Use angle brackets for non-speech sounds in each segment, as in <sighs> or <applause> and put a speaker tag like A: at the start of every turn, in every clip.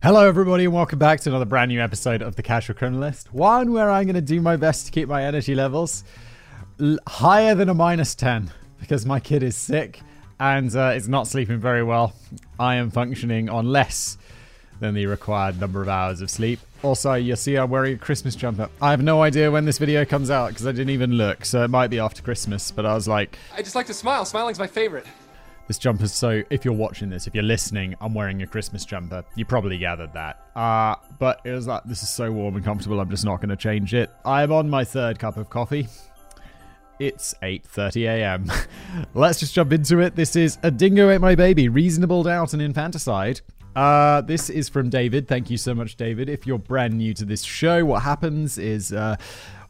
A: Hello, everybody, and welcome back to another brand new episode of The Casual Criminalist. One where I'm going to do my best to keep my energy levels higher than a minus 10 because my kid is sick and uh, is not sleeping very well. I am functioning on less than the required number of hours of sleep. Also, you'll see I'm wearing a Christmas jumper. I have no idea when this video comes out because I didn't even look, so it might be after Christmas, but I was like,
B: I just like to smile. Smiling's my favorite.
A: This jumper's so. If you're watching this, if you're listening, I'm wearing a Christmas jumper. You probably gathered that. Uh, but it was like, this is so warm and comfortable, I'm just not going to change it. I'm on my third cup of coffee. It's 8:30 a.m. <laughs> Let's just jump into it. This is A Dingo Ate My Baby: Reasonable Doubt and Infanticide. Uh, this is from David. Thank you so much, David. If you're brand new to this show, what happens is uh,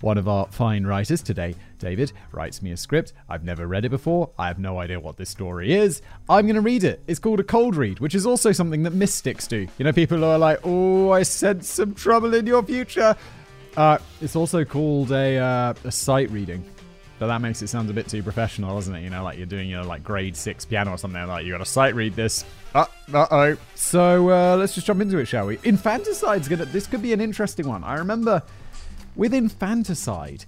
A: one of our fine writers today, David, writes me a script. I've never read it before. I have no idea what this story is. I'm going to read it. It's called a cold read, which is also something that mystics do. You know, people are like, "Oh, I sense some trouble in your future." Uh, it's also called a uh, a sight reading. But that makes it sound a bit too professional, doesn't it? You know, like you're doing your like grade six piano or something. Like you got to sight read this. Uh oh. So uh, let's just jump into it, shall we? Infanticide's gonna. This could be an interesting one. I remember with infanticide.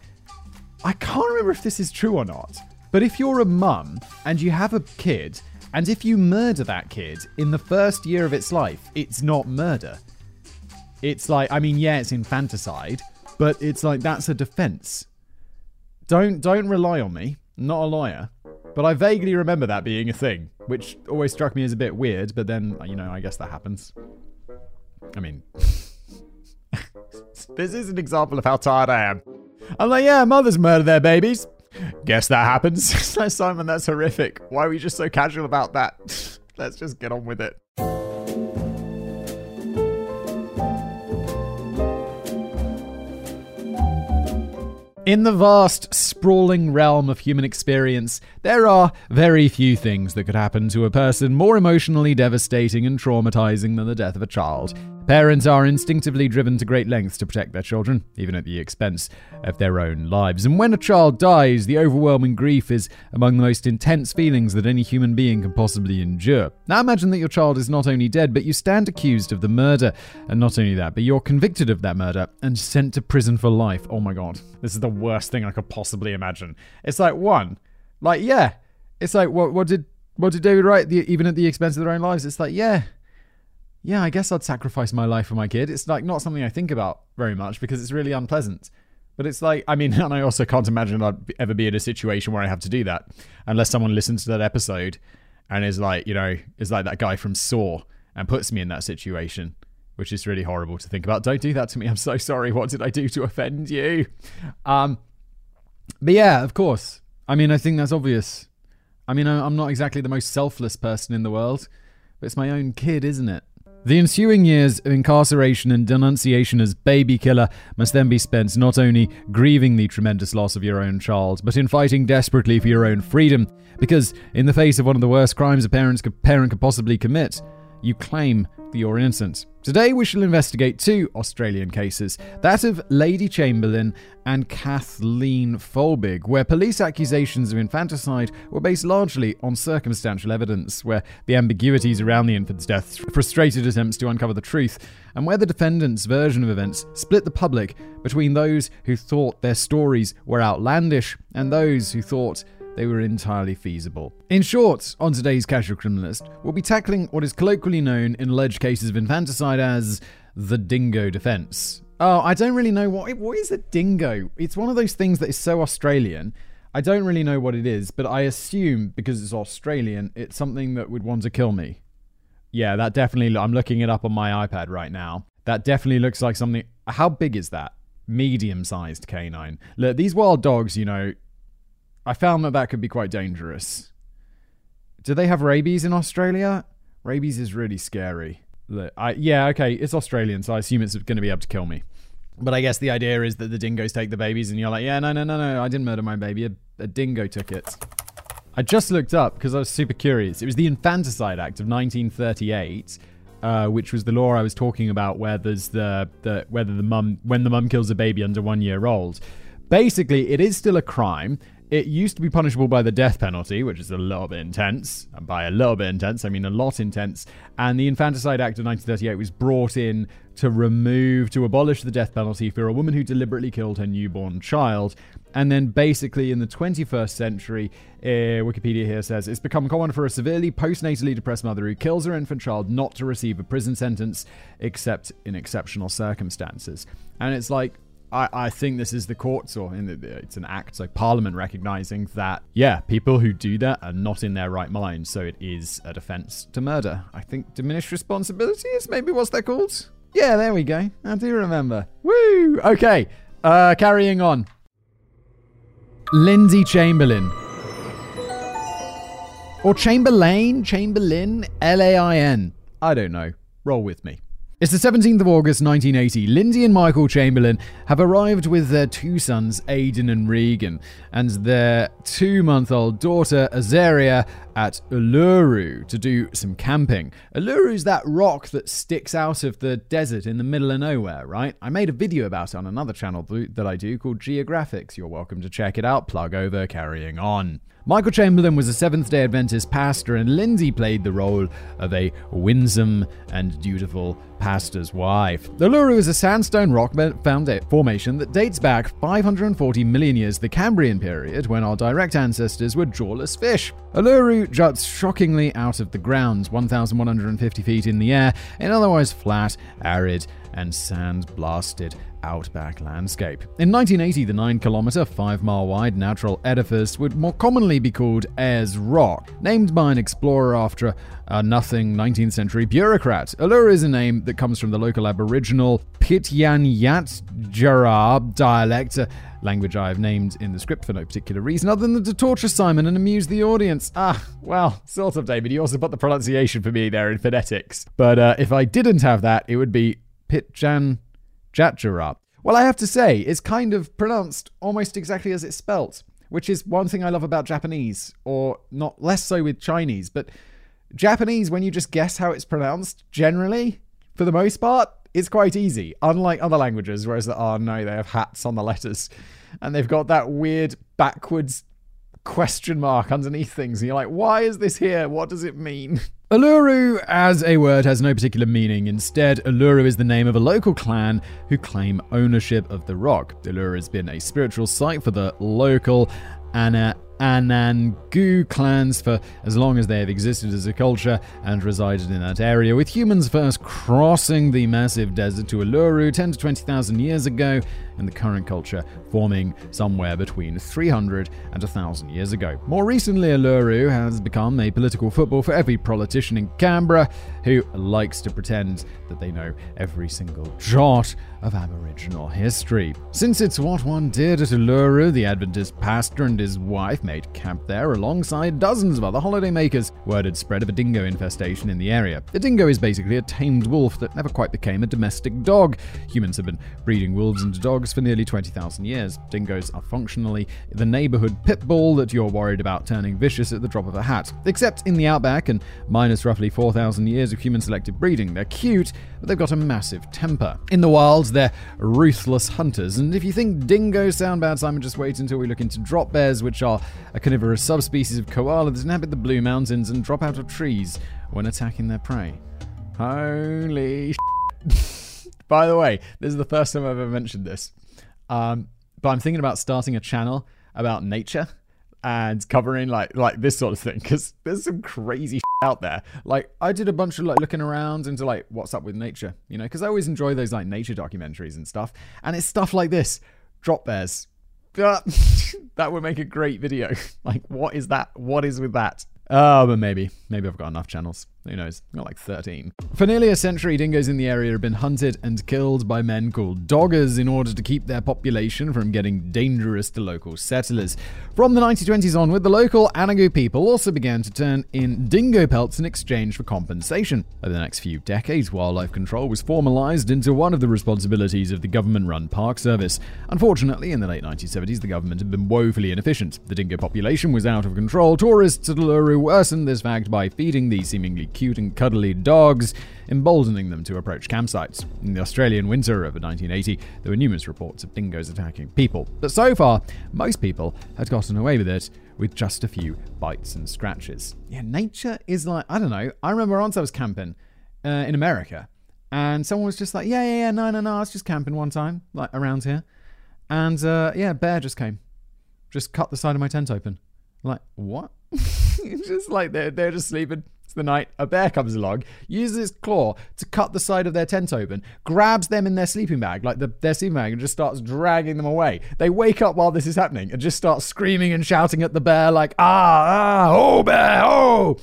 A: I can't remember if this is true or not. But if you're a mum and you have a kid, and if you murder that kid in the first year of its life, it's not murder. It's like, I mean, yeah, it's infanticide, but it's like that's a defense. Don't don't rely on me. I'm not a lawyer, but I vaguely remember that being a thing, which always struck me as a bit weird. But then, you know, I guess that happens. I mean, <laughs> <laughs> this is an example of how tired I am. I'm like, yeah, mothers murder their babies. Guess that happens. <laughs> Simon, that's horrific. Why are we just so casual about that? <laughs> Let's just get on with it. In the vast, sprawling realm of human experience, there are very few things that could happen to a person more emotionally devastating and traumatizing than the death of a child. Parents are instinctively driven to great lengths to protect their children, even at the expense of their own lives. And when a child dies, the overwhelming grief is among the most intense feelings that any human being can possibly endure. Now imagine that your child is not only dead, but you stand accused of the murder. And not only that, but you're convicted of that murder and sent to prison for life. Oh my god. This is the worst thing I could possibly imagine. It's like one, like yeah, it's like what what did what did David write? The, even at the expense of their own lives, it's like yeah, yeah. I guess I'd sacrifice my life for my kid. It's like not something I think about very much because it's really unpleasant. But it's like I mean, <laughs> and I also can't imagine I'd ever be in a situation where I have to do that unless someone listens to that episode and is like you know is like that guy from Saw and puts me in that situation. Which is really horrible to think about. Don't do that to me. I'm so sorry. What did I do to offend you? Um, but yeah, of course. I mean, I think that's obvious. I mean, I'm not exactly the most selfless person in the world, but it's my own kid, isn't it? The ensuing years of incarceration and denunciation as baby killer must then be spent not only grieving the tremendous loss of your own child, but in fighting desperately for your own freedom. Because, in the face of one of the worst crimes a parent's, parent could possibly commit, you claim that you're innocent. Today, we shall investigate two Australian cases that of Lady Chamberlain and Kathleen Folbig, where police accusations of infanticide were based largely on circumstantial evidence, where the ambiguities around the infant's death frustrated attempts to uncover the truth, and where the defendant's version of events split the public between those who thought their stories were outlandish and those who thought they were entirely feasible. In short, on today's Casual Criminalist, we'll be tackling what is colloquially known in alleged cases of infanticide as the dingo defense. Oh, I don't really know what what is a dingo. It's one of those things that is so Australian. I don't really know what it is, but I assume because it's Australian, it's something that would want to kill me. Yeah, that definitely. I'm looking it up on my iPad right now. That definitely looks like something. How big is that? Medium-sized canine. Look, these wild dogs, you know, I found that that could be quite dangerous. Do they have rabies in Australia? Rabies is really scary. I, yeah, okay, it's Australian, so I assume it's going to be able to kill me. But I guess the idea is that the dingoes take the babies, and you're like, yeah, no, no, no, no, I didn't murder my baby. A, a dingo took it. I just looked up because I was super curious. It was the Infanticide Act of 1938, uh, which was the law I was talking about, where there's the, the whether the mum when the mum kills a baby under one year old. Basically, it is still a crime. It used to be punishable by the death penalty, which is a little bit intense. And by a little bit intense, I mean a lot intense. And the Infanticide Act of 1938 was brought in to remove, to abolish the death penalty for a woman who deliberately killed her newborn child. And then basically in the 21st century, uh, Wikipedia here says it's become common for a severely postnatally depressed mother who kills her infant child not to receive a prison sentence except in exceptional circumstances. And it's like, I, I think this is the courts, or the, it's an act, so Parliament recognizing that, yeah, people who do that are not in their right mind, so it is a defense to murder. I think diminished responsibility is maybe what's that called? Yeah, there we go. I do remember. Woo! Okay, uh, carrying on. Lindsay Chamberlain. Or Chamberlain? Chamberlain? L A I N. I don't know. Roll with me. It's the 17th of August 1980. Lindsay and Michael Chamberlain have arrived with their two sons, Aidan and Reagan, and their two month old daughter, Azaria, at Uluru to do some camping. Uluru is that rock that sticks out of the desert in the middle of nowhere, right? I made a video about it on another channel that I do called Geographics. You're welcome to check it out. Plug over, carrying on. Michael Chamberlain was a Seventh day Adventist pastor, and Lindsay played the role of a winsome and dutiful pastor's wife. The Uluru is a sandstone rock formation that dates back 540 million years the Cambrian period, when our direct ancestors were jawless fish. Uluru juts shockingly out of the ground, 1,150 feet in the air, in otherwise flat, arid, and sand blasted outback landscape. In 1980, the 9 kilometer, 5 mile wide natural edifice would more commonly be called Ayers Rock, named by an explorer after a nothing 19th century bureaucrat. Uluru is a name that comes from the local Aboriginal Pitjanyat Jarab dialect, a language I have named in the script for no particular reason other than to torture Simon and amuse the audience. Ah, well, sort of, David. You also put the pronunciation for me there in phonetics. But uh, if I didn't have that, it would be Pitjan Jatjarap. Well, I have to say, it's kind of pronounced almost exactly as it's spelt, which is one thing I love about Japanese, or not less so with Chinese, but Japanese, when you just guess how it's pronounced, generally, for the most part, it's quite easy. Unlike other languages, whereas the oh no, they have hats on the letters, and they've got that weird backwards question mark underneath things, and you're like, why is this here? What does it mean? <laughs> Uluru as a word has no particular meaning. Instead, Uluru is the name of a local clan who claim ownership of the rock. Uluru has been a spiritual site for the local Ana Anangu clans for as long as they have existed as a culture and resided in that area, with humans first crossing the massive desert to Uluru 10 to 20,000 years ago and the current culture forming somewhere between 300 and 1,000 years ago. More recently, Uluru has become a political football for every politician in Canberra who likes to pretend that they know every single jot of Aboriginal history. Since it's what one did at Uluru, the Adventist pastor and his wife made camp there alongside dozens of other holidaymakers. Word had spread of a dingo infestation in the area. The dingo is basically a tamed wolf that never quite became a domestic dog. Humans have been breeding wolves into dogs dogs for nearly 20,000 years. Dingoes are functionally the neighborhood pit bull that you're worried about turning vicious at the drop of a hat. Except in the outback and minus roughly 4,000 years of human selective breeding. They're cute, but they've got a massive temper. In the wild, they're ruthless hunters, and if you think dingoes sound bad, Simon, just wait until we look into drop bears, which are a carnivorous subspecies of koala that inhabit the Blue Mountains and drop out of trees when attacking their prey. Holy <laughs> By the way, this is the first time I've ever mentioned this. Um, but I'm thinking about starting a channel about nature and covering like like this sort of thing because there's some crazy <laughs> out there. Like I did a bunch of like looking around into like what's up with nature, you know, because I always enjoy those like nature documentaries and stuff. And it's stuff like this: drop bears. <laughs> that would make a great video. <laughs> like, what is that? What is with that? Oh, but maybe. Maybe I've got enough channels. Who knows? Got like 13. For nearly a century, dingoes in the area have been hunted and killed by men called doggers in order to keep their population from getting dangerous to local settlers. From the 1920s onward, the local Anangu people also began to turn in dingo pelts in exchange for compensation. Over the next few decades, wildlife control was formalized into one of the responsibilities of the government run Park Service. Unfortunately, in the late 1970s, the government had been woefully inefficient. The dingo population was out of control. Tourists at Uluru worsened this fact by feeding the seemingly cute and cuddly dogs, emboldening them to approach campsites. In the Australian winter of 1980, there were numerous reports of dingoes attacking people, but so far, most people had gotten away with it with just a few bites and scratches. Yeah, nature is like, I don't know. I remember once I was camping uh, in America, and someone was just like, yeah, yeah, yeah, no, no, no, I was just camping one time, like around here. And uh, yeah, bear just came, just cut the side of my tent open. Like, what? <laughs> just like they're, they're just sleeping. The night. A bear comes along, uses its claw to cut the side of their tent open, grabs them in their sleeping bag, like the, their sleeping bag, and just starts dragging them away. They wake up while this is happening and just start screaming and shouting at the bear, like, ah, ah, oh, bear, oh.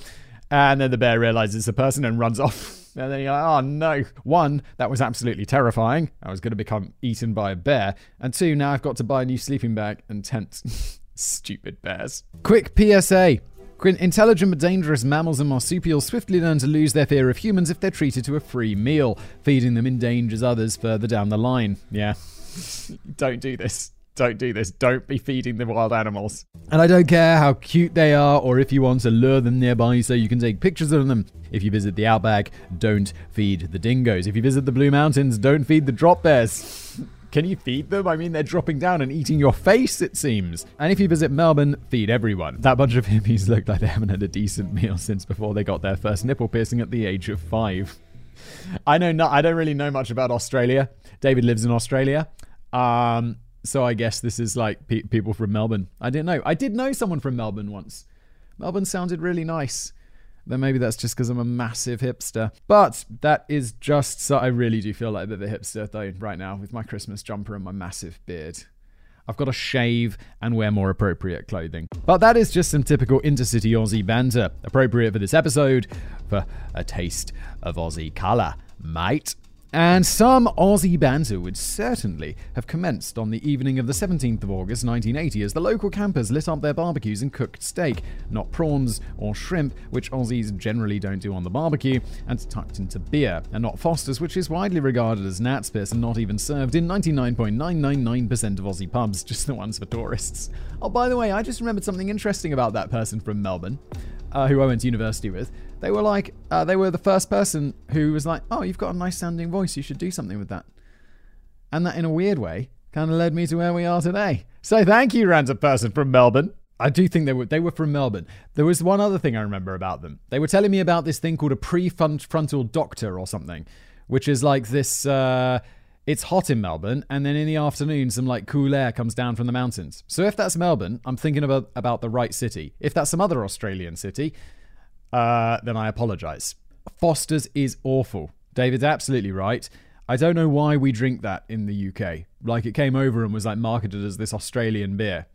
A: And then the bear realizes it's a person and runs off. <laughs> And then you're like, oh no. One, that was absolutely terrifying. I was going to become eaten by a bear. And two, now I've got to buy a new sleeping bag and tent. <laughs> Stupid bears. Quick PSA. Intelligent but dangerous mammals and marsupials swiftly learn to lose their fear of humans if they're treated to a free meal. Feeding them endangers others further down the line. Yeah. <laughs> Don't do this. Don't do this. Don't be feeding the wild animals. And I don't care how cute they are or if you want to lure them nearby so you can take pictures of them. If you visit the outback, don't feed the dingoes. If you visit the Blue Mountains, don't feed the drop bears. Can you feed them? I mean, they're dropping down and eating your face, it seems. And if you visit Melbourne, feed everyone. That bunch of hippies <laughs> look like they haven't had a decent meal since before they got their first nipple piercing at the age of five. I know not. I don't really know much about Australia. David lives in Australia. Um, so I guess this is like pe- people from Melbourne. I didn't know. I did know someone from Melbourne once. Melbourne sounded really nice. Then maybe that's just because I'm a massive hipster. But that is just so I really do feel like a bit of a hipster though right now with my Christmas jumper and my massive beard. I've got to shave and wear more appropriate clothing. But that is just some typical intercity Aussie banter, appropriate for this episode for a taste of Aussie colour, mate. And some Aussie banter would certainly have commenced on the evening of the 17th of August 1980 as the local campers lit up their barbecues and cooked steak, not prawns or shrimp, which Aussies generally don't do on the barbecue, and tucked into beer, and not Foster's, which is widely regarded as gnat's piss and not even served in 99.999% of Aussie pubs, <laughs> just the ones for tourists. Oh, by the way, I just remembered something interesting about that person from Melbourne uh, who I went to university with, they were like, uh, they were the first person who was like, oh, you've got a nice sounding voice, you should do something with that. And that, in a weird way, kind of led me to where we are today. So thank you, random person from Melbourne. I do think they were they were from Melbourne. There was one other thing I remember about them. They were telling me about this thing called a prefrontal doctor or something, which is like this. Uh, it's hot in Melbourne, and then in the afternoon, some like cool air comes down from the mountains. So if that's Melbourne, I'm thinking about about the right city. If that's some other Australian city, uh, then I apologise. Foster's is awful. David's absolutely right. I don't know why we drink that in the UK. Like it came over and was like marketed as this Australian beer.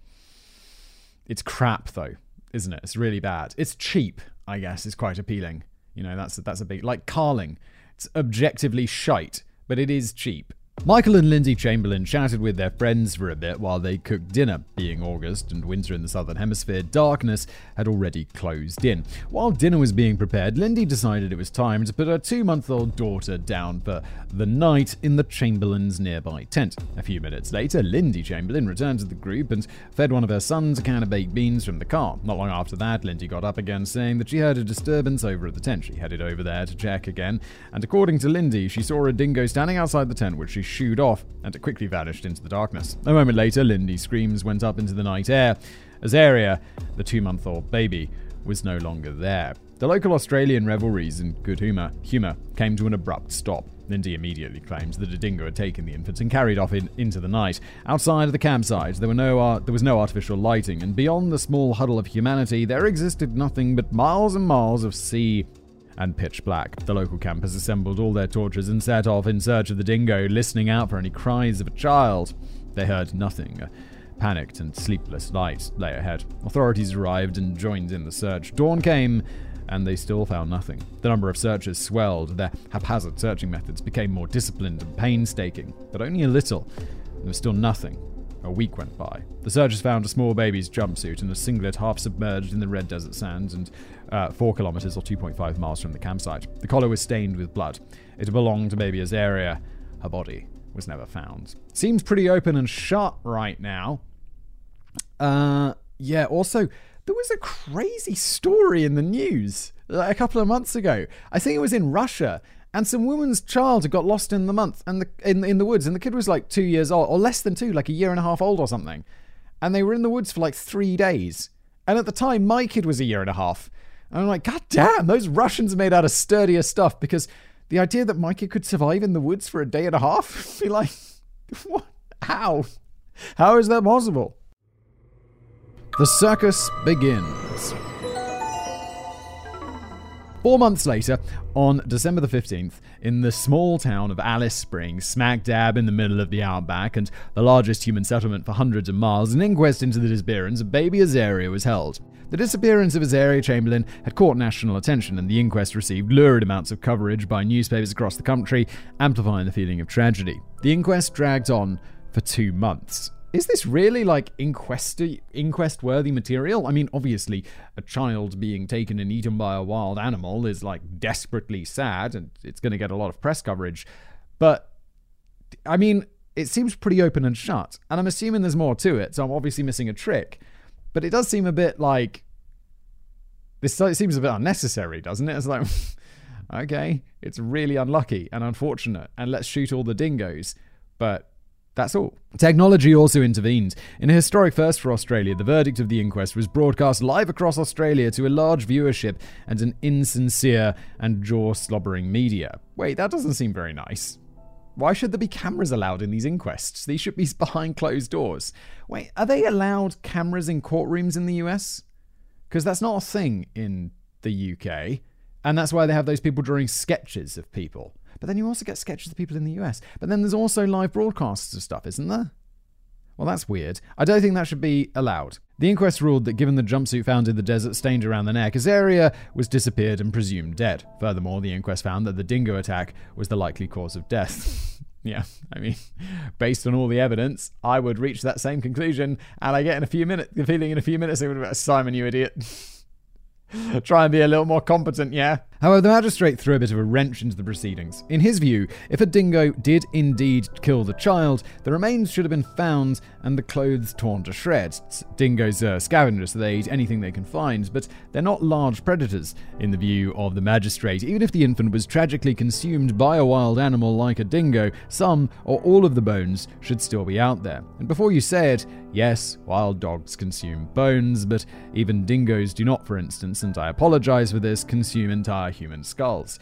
A: It's crap though, isn't it? It's really bad. It's cheap, I guess, It's quite appealing. You know, that's that's a big like Carling. It's objectively shite, but it is cheap. Michael and Lindy Chamberlain chatted with their friends for a bit while they cooked dinner. Being August and winter in the southern hemisphere, darkness had already closed in. While dinner was being prepared, Lindy decided it was time to put her two month old daughter down for the night in the Chamberlain's nearby tent. A few minutes later, Lindy Chamberlain returned to the group and fed one of her sons a can of baked beans from the car. Not long after that, Lindy got up again, saying that she heard a disturbance over at the tent. She headed over there to check again, and according to Lindy, she saw a dingo standing outside the tent, which she shooed off, and quickly vanished into the darkness. A moment later, Lindy's screams went up into the night air. Azaria, the two month old baby, was no longer there. The local Australian revelries and good humour, humour came to an abrupt stop. Lindy immediately claimed that a dingo had taken the infant and carried off in, into the night. Outside of the campsite, there, were no, there was no artificial lighting, and beyond the small huddle of humanity, there existed nothing but miles and miles of sea and pitch black. The local campers assembled all their torches and set off in search of the dingo, listening out for any cries of a child. They heard nothing. A panicked and sleepless night lay ahead. Authorities arrived and joined in the search. Dawn came, and they still found nothing. The number of searchers swelled, their haphazard searching methods became more disciplined and painstaking, but only a little. There was still nothing. A week went by. The searchers found a small baby's jumpsuit and a singlet half submerged in the red desert sands and uh, 4 kilometers or 2.5 miles from the campsite. The collar was stained with blood. It belonged to baby Azaria. Her body was never found. Seems pretty open and shut right now. Uh, yeah, also, there was a crazy story in the news like, a couple of months ago. I think it was in Russia. And some woman's child had got lost in the month and the in in the woods, and the kid was like two years old, or less than two, like a year and a half old or something. And they were in the woods for like three days. And at the time, my kid was a year and a half. And I'm like, God damn, those Russians are made out of sturdier stuff because the idea that kid could survive in the woods for a day and a half, <laughs> be like, what? How? How is that possible? The circus begins. Four months later, on December the 15th, in the small town of Alice Springs, smack dab in the middle of the outback and the largest human settlement for hundreds of miles, an inquest into the disappearance of baby Azaria was held. The disappearance of Azaria Chamberlain had caught national attention, and the inquest received lurid amounts of coverage by newspapers across the country, amplifying the feeling of tragedy. The inquest dragged on for two months is this really like inquest inquest worthy material? I mean, obviously, a child being taken and eaten by a wild animal is like desperately sad, and it's going to get a lot of press coverage. But I mean, it seems pretty open and shut, and I'm assuming there's more to it. So I'm obviously missing a trick, but it does seem a bit like this. Seems a bit unnecessary, doesn't it? It's like. <laughs> okay, it's really unlucky and unfortunate, and let's shoot all the dingoes. But that's all. Technology also intervened. In a historic first for Australia, the verdict of the inquest was broadcast live across Australia to a large viewership and an insincere and jaw slobbering media. Wait, that doesn't seem very nice. Why should there be cameras allowed in these inquests? These should be <laughs> behind closed doors. Wait, are they allowed cameras in courtrooms in the US? Because that's not a thing in the UK. And that's why they have those people drawing sketches of people. But then you also get sketches of people in the US. But then there's also live broadcasts of stuff, isn't there? Well, that's weird. I don't think that should be allowed. The inquest ruled that given the jumpsuit found in the desert stained around the neck, Azaria was disappeared and presumed dead. Furthermore, the inquest found that the dingo attack was the likely cause of death. <laughs> yeah, I mean, <laughs> based on all the evidence, I would reach that same conclusion, and I get in a few minutes the feeling in a few minutes it would Simon, you idiot. <laughs> Try and be a little more competent, yeah? However, the magistrate threw a bit of a wrench into the proceedings. In his view, if a dingo did indeed kill the child, the remains should have been found and the clothes torn to shreds. Dingoes are scavengers, so they eat anything they can find, but they're not large predators, in the view of the magistrate. Even if the infant was tragically consumed by a wild animal like a dingo, some or all of the bones should still be out there. And before you say it, yes, wild dogs consume bones, but even dingoes do not, for instance, and I apologize for this, consume entire human skulls.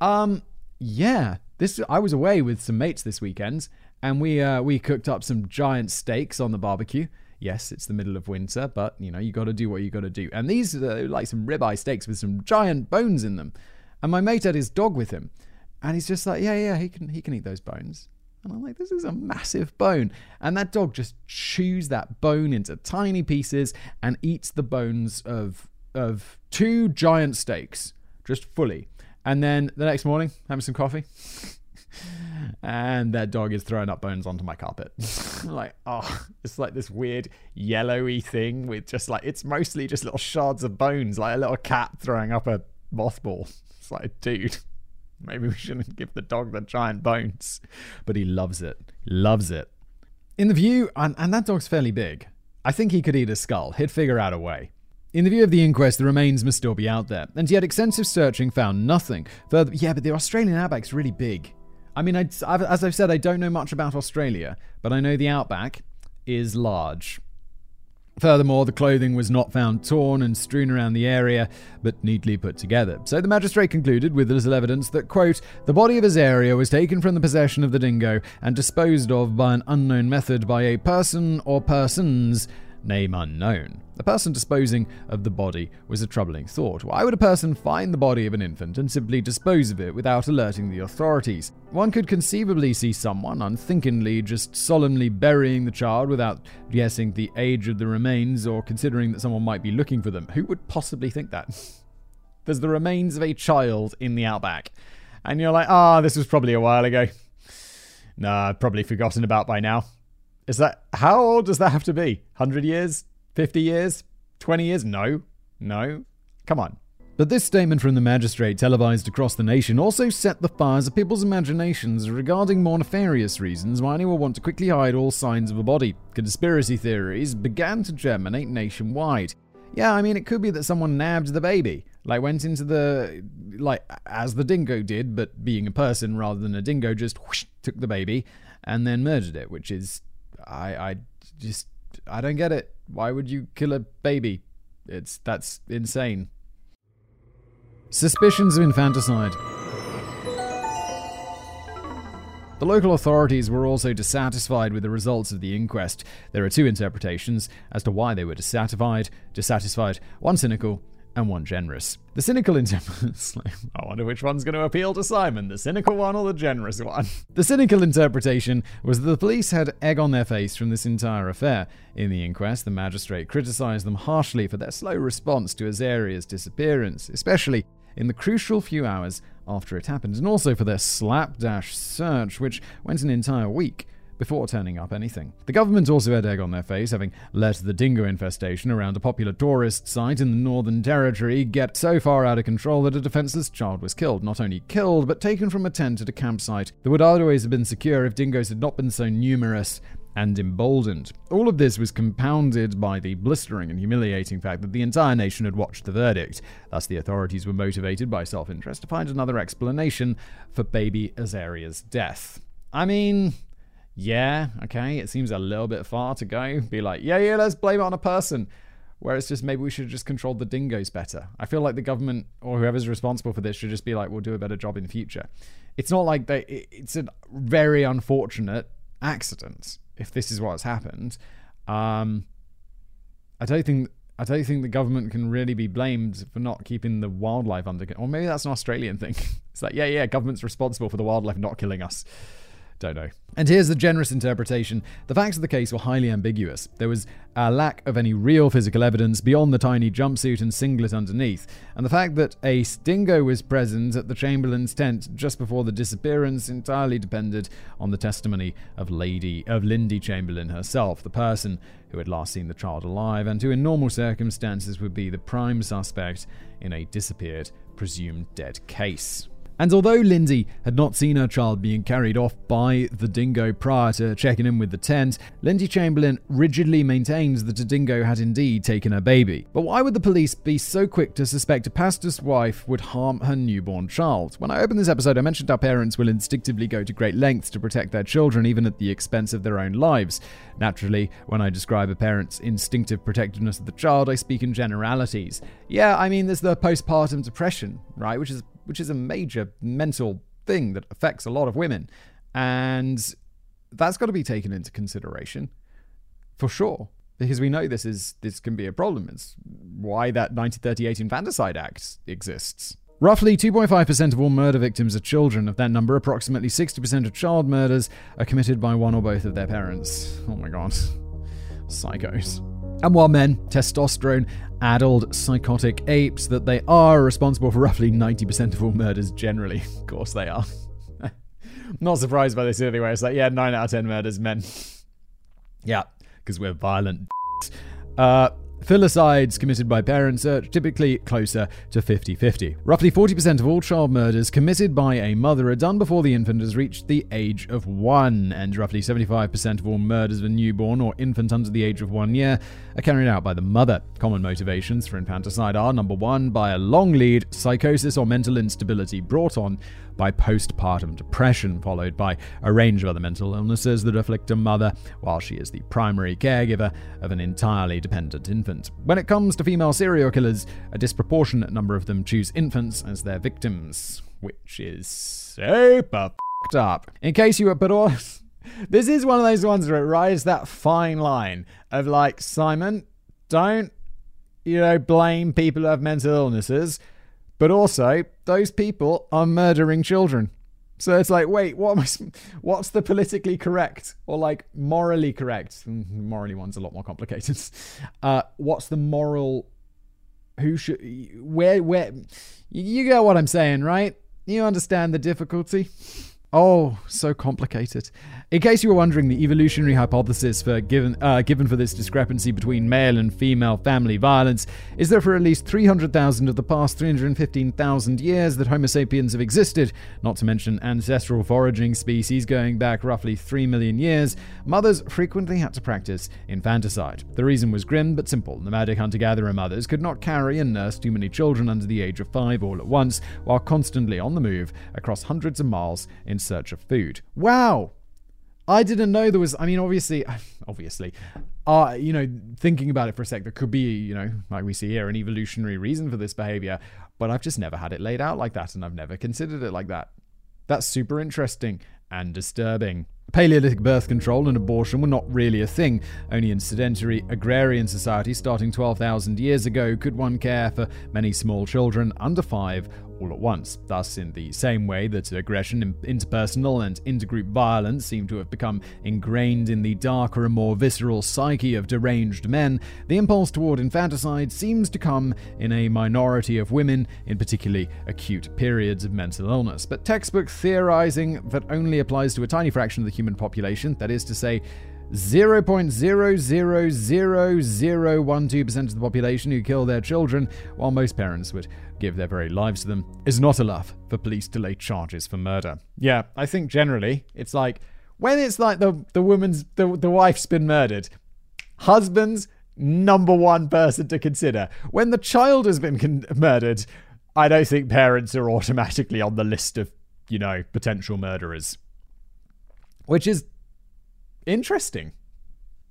A: Um, yeah, this I was away with some mates this weekend, and we uh, we cooked up some giant steaks on the barbecue. Yes, it's the middle of winter, but you know you got to do what you got to do. And these are like some ribeye steaks with some giant bones in them. And my mate had his dog with him, and he's just like, yeah, yeah, he can he can eat those bones. And I'm like, this is a massive bone. And that dog just chews that bone into tiny pieces and eats the bones of of two giant steaks just fully. And then the next morning, having some coffee, and that dog is throwing up bones onto my carpet. <laughs> like, oh, it's like this weird yellowy thing with just like, it's mostly just little shards of bones, like a little cat throwing up a mothball. It's like, dude, maybe we shouldn't give the dog the giant bones. But he loves it. Loves it. In the view, and, and that dog's fairly big. I think he could eat a skull. He'd figure out a way. In the view of the inquest, the remains must still be out there, and yet extensive searching found nothing. Further, yeah, but the Australian outback's really big. I mean, I, as I've said, I don't know much about Australia, but I know the outback is large. Furthermore, the clothing was not found torn and strewn around the area, but neatly put together. So the magistrate concluded, with little evidence, that, quote, the body of Azaria was taken from the possession of the dingo and disposed of by an unknown method by a person or persons name unknown. The person disposing of the body was a troubling thought. Why would a person find the body of an infant and simply dispose of it without alerting the authorities? One could conceivably see someone unthinkingly just solemnly burying the child without guessing the age of the remains or considering that someone might be looking for them. Who would possibly think that? <laughs> There's the remains of a child in the outback. And you're like, ah, oh, this was probably a while ago. Nah, probably forgotten about by now. Is that how old does that have to be? 100 years? 50 years? 20 years? No. No. Come on. But this statement from the magistrate, televised across the nation, also set the fires of people's imaginations regarding more nefarious reasons why anyone would want to quickly hide all signs of a body. Conspiracy theories began to germinate nationwide. Yeah, I mean, it could be that someone nabbed the baby. Like went into the like as the dingo did, but being a person rather than a dingo, just whoosh, took the baby and then murdered it, which is I I just I don't get it. Why would you kill a baby? It's that's insane. Suspicions of infanticide. The local authorities were also dissatisfied with the results of the inquest. There are two interpretations as to why they were dissatisfied. Dissatisfied, one cynical and one generous. The cynical interpretation. <laughs> I wonder which one's going to appeal to Simon, the cynical one or the generous one. <laughs> The cynical interpretation was that the police had egg on their face from this entire affair. In the inquest, the magistrate criticized them harshly for their slow response to Azaria's disappearance, especially in the crucial few hours after it happened, and also for their slapdash search, which went an entire week before turning up anything. The government also had egg on their face, having let the dingo infestation around a popular tourist site in the Northern Territory get so far out of control that a defenseless child was killed. Not only killed, but taken from a tent at a campsite that would otherwise have been secure if dingoes had not been so numerous and emboldened. All of this was compounded by the blistering and humiliating fact that the entire nation had watched the verdict. Thus, the authorities were motivated by self interest to find another explanation for baby Azaria's death. I mean, yeah, okay, it seems a little bit far to go. Be like, yeah, yeah, let's blame it on a person. Whereas just maybe we should just control the dingoes better. I feel like the government or whoever's responsible for this should just be like, we'll do a better job in the future. It's not like they. It's a very unfortunate accident if this is what's happened. Um, I don't think. I don't think the government can really be blamed for not keeping the wildlife under control. Or maybe that's an Australian thing. <laughs> It's like, yeah, yeah, government's responsible for the wildlife not killing us. Don't know. And here's the generous interpretation. The facts of the case were highly ambiguous. There was a lack of any real physical evidence beyond the tiny jumpsuit and singlet underneath, and the fact that a dingo was present at the Chamberlain's tent just before the disappearance entirely depended on the testimony of Lady of Lindy Chamberlain herself, the person who had last seen the child alive and who in normal circumstances would be the prime suspect in a disappeared, presumed dead case. And although Lindy had not seen her child being carried off by the dingo prior to checking in with the tent, Lindy Chamberlain rigidly maintains that a dingo had indeed taken her baby. But why would the police be so quick to suspect a pastor's wife would harm her newborn child? When I opened this episode, I mentioned how parents will instinctively go to great lengths to protect their children, even at the expense of their own lives. Naturally, when I describe a parent's instinctive protectiveness of the child, I speak in generalities. Yeah, I mean, there's the postpartum depression, right, which is which is a major mental thing that affects a lot of women. And that's got to be taken into consideration for sure. Because we know this is this can be a problem. It's why that 1938 Infanticide Act exists. Roughly 2.5% of all murder victims are children. Of that number, approximately 60% of child murders are committed by one or both of their parents. Oh my god. Psychos. And while men, testosterone addled psychotic apes that they are, responsible for roughly 90% of all murders generally. <laughs> Of course they are. <laughs> Not surprised by this anyway. It's like, yeah, 9 out of 10 murders, men. <laughs> yeah, because we're violent. Uh, Filicides committed by parents are typically closer to 50 50. Roughly 40% of all child murders committed by a mother are done before the infant has reached the age of one, and roughly 75% of all murders of a newborn or infant under the age of one year are carried out by the mother. Common motivations for infanticide are number one, by a long lead, psychosis or mental instability brought on by postpartum depression, followed by a range of other mental illnesses that afflict a mother while she is the primary caregiver of an entirely dependent infant. When it comes to female serial killers, a disproportionate number of them choose infants as their victims, which is super fucked up. In case you were, but also, <laughs> this is one of those ones where it rides that fine line of like, Simon, don't, you know, blame people who have mental illnesses but also, those people are murdering children. So it's like, wait, what am I, what's the politically correct or like morally correct? Mm, morally one's a lot more complicated. <laughs> Uh, what's the moral? Who should? Where? Where? You get what I'm saying, right? You understand the difficulty. Oh, so complicated. In case you were wondering, the evolutionary hypothesis for given uh, given for this discrepancy between male and female family violence is that for at least 300,000 of the past 315,000 years that Homo sapiens have existed, not to mention ancestral foraging species going back roughly 3 million years, mothers frequently had to practice infanticide. The reason was grim but simple. Nomadic hunter-gatherer mothers could not carry and nurse too many children under the age of 5 all at once while constantly on the move across hundreds of miles in search of food. Wow! I didn't know there was. I mean, obviously, <laughs> obviously, uh, you know, thinking about it for a sec, there could be, you know, like we see here, an evolutionary reason for this behavior. But I've just never had it laid out like that, and I've never considered it like that. That's super interesting and disturbing. Paleolithic birth control and abortion were not really a thing. Only in sedentary agrarian society starting 12,000 years ago could one care for many small children under five all at once. Thus, in the same way that aggression, interpersonal, and intergroup violence seem to have become ingrained in the darker and more visceral psyche of deranged men, the impulse toward infanticide seems to come in a minority of women in particularly acute periods of mental illness. But textbook theorizing that only applies to a tiny fraction of the human population, that is to say, 0.0000012% of the population who kill their children, while most parents would give their very lives to them, is not enough for police to lay charges for murder. Yeah, I think generally it's like when it's like the the woman's the, the wife's been murdered, husband's number one person to consider. When the child has been con- murdered, I don't think parents are automatically on the list of, you know, potential murderers. Which is interesting.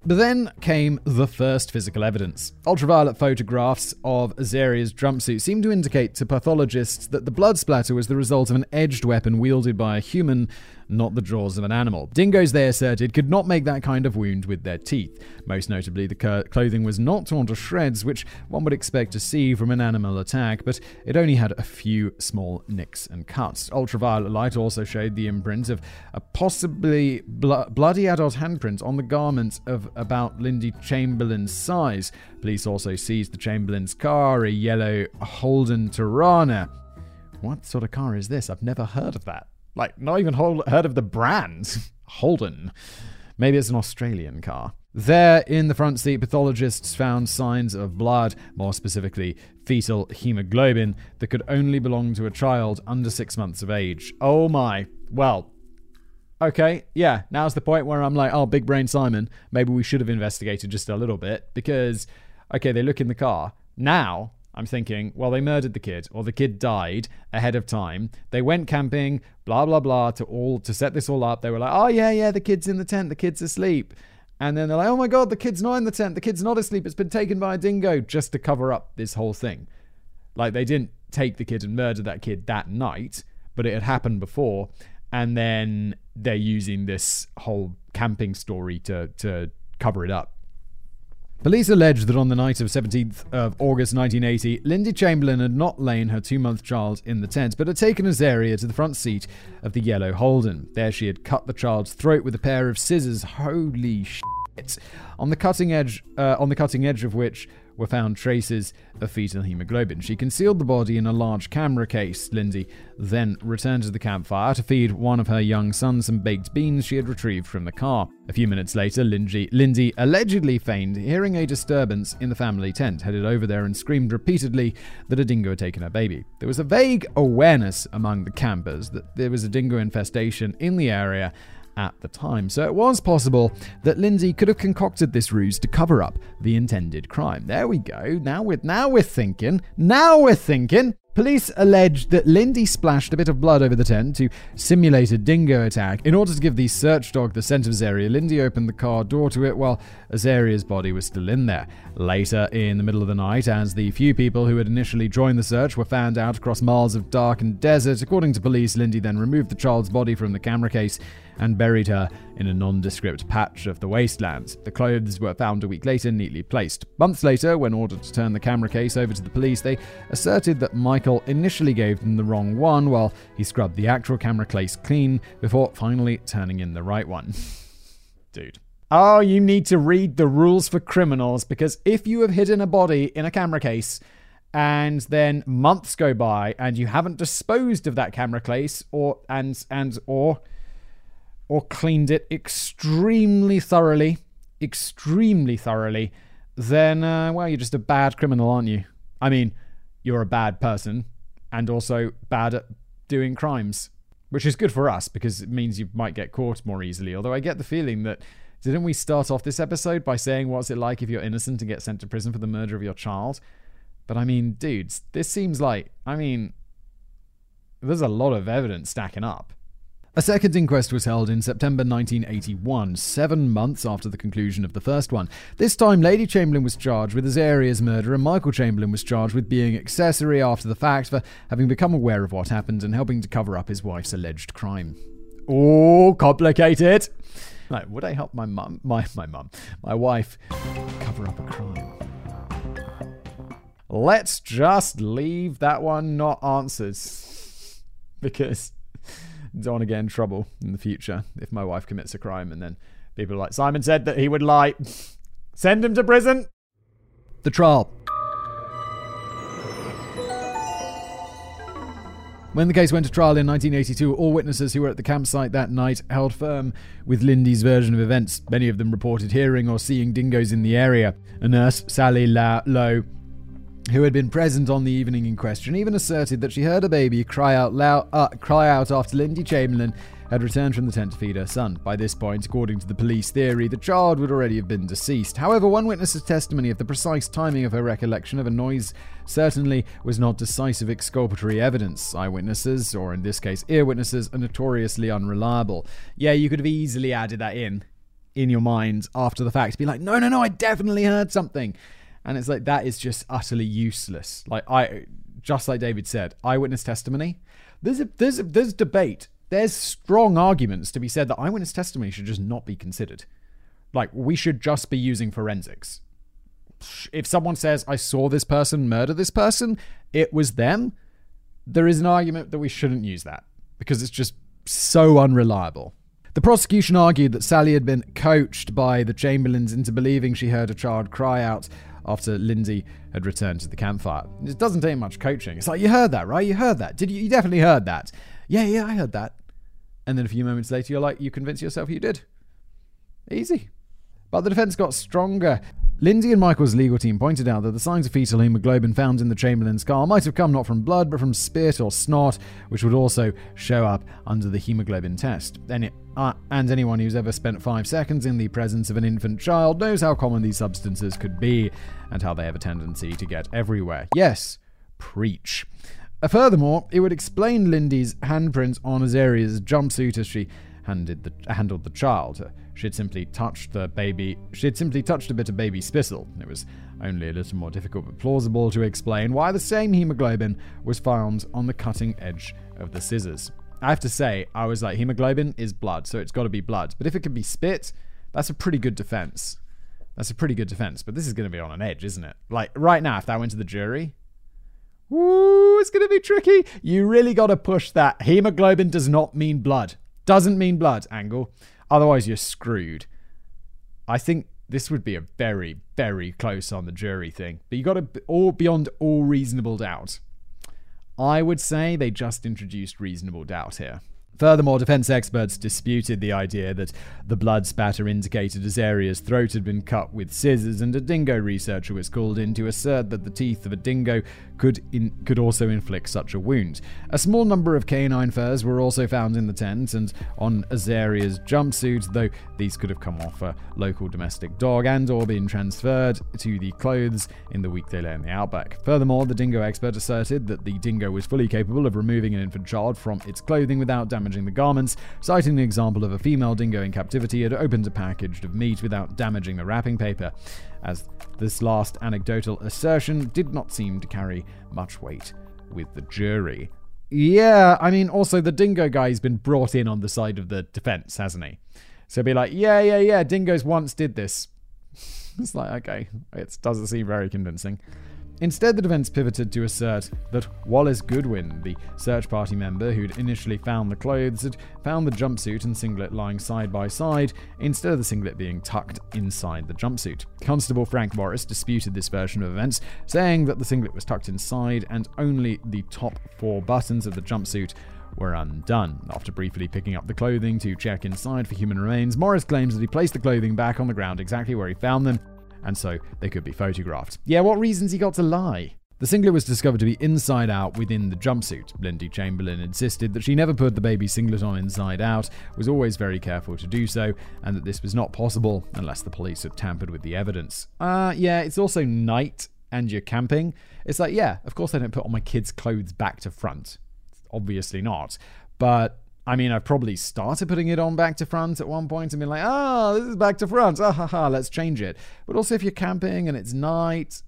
A: But then came the first physical evidence. Ultraviolet photographs of Azaria's jumpsuit seemed to indicate to pathologists that the blood splatter was the result of an edged weapon wielded by a human not the jaws of an animal. Dingoes, they asserted, could not make that kind of wound with their teeth. Most notably, the clothing was not torn to shreds, which one would expect to see from an animal attack, but it only had a few small nicks and cuts. Ultraviolet light also showed the imprint of a possibly bl- bloody adult handprint on the garment of about Lindy Chamberlain's size. Police also seized the Chamberlain's car, a yellow Holden Torana. What sort of car is this? I've never heard of that. Like, not even heard of the brand. <laughs> Holden. Maybe it's an Australian car. There, in the front seat, pathologists found signs of blood, more specifically, fetal hemoglobin, that could only belong to a child under six months of age. Oh my. Well, okay, yeah, now's the point where I'm like, oh, big brain Simon, maybe we should have investigated just a little bit because, okay, they look in the car. Now, I'm thinking, well, they murdered the kid, or the kid died ahead of time. They went camping, blah blah blah, to all to set this all up. They were like, oh yeah, yeah, the kid's in the tent, the kid's asleep, and then they're like, oh my god, the kid's not in the tent, the kid's not asleep, it's been taken by a dingo, just to cover up this whole thing. Like they didn't take the kid and murder that kid that night, but it had happened before, and then they're using this whole camping story to to cover it up. Police allege that on the night of 17th of August 1980, Lindy Chamberlain had not lain her two-month child in the tent, but had taken Azaria to the front seat of the yellow Holden. There she had cut the child's throat with a pair of scissors. Holy shit! On the cutting edge, uh, on the cutting edge of which were found traces of fetal hemoglobin. She concealed the body in a large camera case. Lindsay then returned to the campfire to feed one of her young sons some baked beans she had retrieved from the car. A few minutes later, Lindsay, Lindy allegedly feigned hearing a disturbance in the family tent, headed over there and screamed repeatedly that a dingo had taken her baby. There was a vague awareness among the campers that there was a dingo infestation in the area at the time. So it was possible that Lindsay could have concocted this ruse to cover up the intended crime. There we go. Now we're now we're thinking. Now we're thinking. Police alleged that Lindy splashed a bit of blood over the tent to simulate a dingo attack. In order to give the search dog the scent of Azaria, Lindy opened the car door to it while Azaria's body was still in there. Later, in the middle of the night, as the few people who had initially joined the search were fanned out across miles of darkened desert, according to police, Lindy then removed the child's body from the camera case and buried her in a nondescript patch of the wastelands. The clothes were found a week later, neatly placed. Months later, when ordered to turn the camera case over to the police, they asserted that Michael initially gave them the wrong one while he scrubbed the actual camera case clean before finally turning in the right one. <laughs> Dude. Oh, you need to read the rules for criminals because if you have hidden a body in a camera case and then months go by and you haven't disposed of that camera case or and and or or cleaned it extremely thoroughly, extremely thoroughly, then uh, well, you're just a bad criminal, aren't you? I mean, you're a bad person and also bad at doing crimes, which is good for us because it means you might get caught more easily. Although I get the feeling that didn't we start off this episode by saying what's it like if you're innocent and get sent to prison for the murder of your child? But I mean, dudes, this seems like, I mean, there's a lot of evidence stacking up. A second inquest was held in September 1981, seven months after the conclusion of the first one. This time, Lady Chamberlain was charged with Azaria's murder, and Michael Chamberlain was charged with being accessory after the fact for having become aware of what happened and helping to cover up his wife's alleged crime. Oh, complicated! Would I help my mum, my my mum, my wife, cover up a crime? Let's just leave that one not answered because don't want to get in trouble in the future if my wife commits a crime and then people are like Simon said that he would lie. Send him to prison. The trial. When the case went to trial in 1982, all witnesses who were at the campsite that night held firm with Lindy's version of events. Many of them reported hearing or seeing dingoes in the area. A nurse, Sally La Lowe, who had been present on the evening in question, even asserted that she heard a baby cry out loud, uh, cry out after Lindy Chamberlain had returned from the tent to feed her son. By this point, according to the police theory, the child would already have been deceased. However, one witness's testimony of the precise timing of her recollection of a noise certainly was not decisive exculpatory evidence. Eyewitnesses, or in this case, ear witnesses, are notoriously unreliable. Yeah, you could have easily added that in in your mind after the fact, be like, no, no, no, I definitely heard something. And it's like that is just utterly useless. Like I just like David said, eyewitness testimony. There's a there's a, there's debate. There's strong arguments to be said that eyewitness testimony should just not be considered. Like we should just be using forensics. If someone says I saw this person murder this person, it was them, there is an argument that we shouldn't use that because it's just so unreliable. The prosecution argued that Sally had been coached by the Chamberlains into believing she heard a child cry out after Lindy had returned to the campfire. It doesn't take much coaching. It's like, you heard that, right? You heard that. Did you? You definitely heard that. Yeah, yeah, I heard that. And then a few moments later, you're like, you convince yourself you did. Easy. But the defense got stronger. Lindy and Michael's legal team pointed out that the signs of fetal hemoglobin found in the Chamberlain's car might have come not from blood but from spit or snot, which would also show up under the hemoglobin test. Any, uh, and anyone who's ever spent five seconds in the presence of an infant child knows how common these substances could be and how they have a tendency to get everywhere. Yes, preach. Uh, furthermore, it would explain Lindy's handprints on Azaria's jumpsuit as she handed the, handled the child. She had simply touched the baby. She had simply touched a bit of baby spittle. It was only a little more difficult but plausible to explain why the same hemoglobin was found on the cutting edge of the scissors. I have to say, I was like, hemoglobin is blood, so it's got to be blood. But if it could be spit, that's a pretty good defense. That's a pretty good defense. But this is going to be on an edge, isn't it? Like right now, if that went to the jury, Woo, it's going to be tricky. You really got to push that. Hemoglobin does not mean blood. Doesn't mean blood angle. Otherwise, you're screwed. I think this would be a very, very close on the jury thing. But you got to all beyond all reasonable doubt. I would say they just introduced reasonable doubt here. Furthermore, defense experts disputed the idea that the blood spatter indicated Azaria's throat had been cut with scissors, and a dingo researcher was called in to assert that the teeth of a dingo could in, could also inflict such a wound. A small number of canine furs were also found in the tent and on Azaria's jumpsuit, though these could have come off a local domestic dog and or been transferred to the clothes in the week they lay in the outback. Furthermore, the dingo expert asserted that the dingo was fully capable of removing an infant child from its clothing without damaging the garments, citing the example of a female dingo in captivity had opened a package of meat without damaging the wrapping paper, as this last anecdotal assertion did not seem to carry much weight with the jury. Yeah, I mean, also the dingo guy's been brought in on the side of the defense, hasn't he? So be like, yeah, yeah, yeah, dingoes once did this. <laughs> it's like, okay, it doesn't seem very convincing. Instead, the defense pivoted to assert that Wallace Goodwin, the search party member who'd initially found the clothes, had found the jumpsuit and singlet lying side by side, instead of the singlet being tucked inside the jumpsuit. Constable Frank Morris disputed this version of events, saying that the singlet was tucked inside and only the top four buttons of the jumpsuit were undone. After briefly picking up the clothing to check inside for human remains, Morris claims that he placed the clothing back on the ground exactly where he found them, and so they could be photographed. Yeah, what reasons he got to lie? The singlet was discovered to be inside out within the jumpsuit. Lindy Chamberlain insisted that she never put the baby singlet on inside out, was always very careful to do so, and that this was not possible unless the police had tampered with the evidence. Uh, yeah, it's also night and you're camping. It's like, yeah, of course I don't put all my kids' clothes back to front. Obviously not. But I mean, I've probably started putting it on back to front at one point and been like, oh, this is back to front. Ah, ha, ha, let's change it. But also, if you're camping and it's night,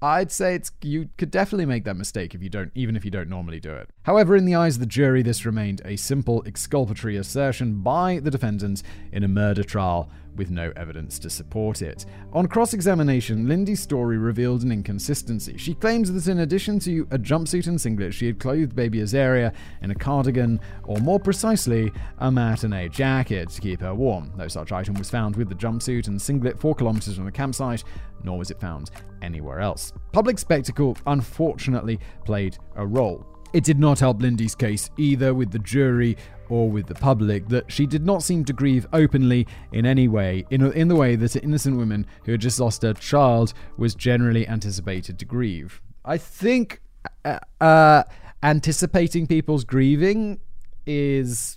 A: I'd say it's you could definitely make that mistake if you don't even if you don't normally do it. However, in the eyes of the jury, this remained a simple exculpatory assertion by the defendant in a murder trial with no evidence to support it. On cross examination, Lindy's story revealed an inconsistency. She claims that in addition to a jumpsuit and singlet, she had clothed baby Azaria in a cardigan, or more precisely, a matinee jacket to keep her warm. No such item was found with the jumpsuit and singlet four kilometers from the campsite, nor was it found anywhere else. Public spectacle, unfortunately, played a role. It did not help Lindy's case either with the jury or with the public that she did not seem to grieve openly in any way, in, in the way that an innocent woman who had just lost her child was generally anticipated to grieve. I think uh, uh, anticipating people's grieving is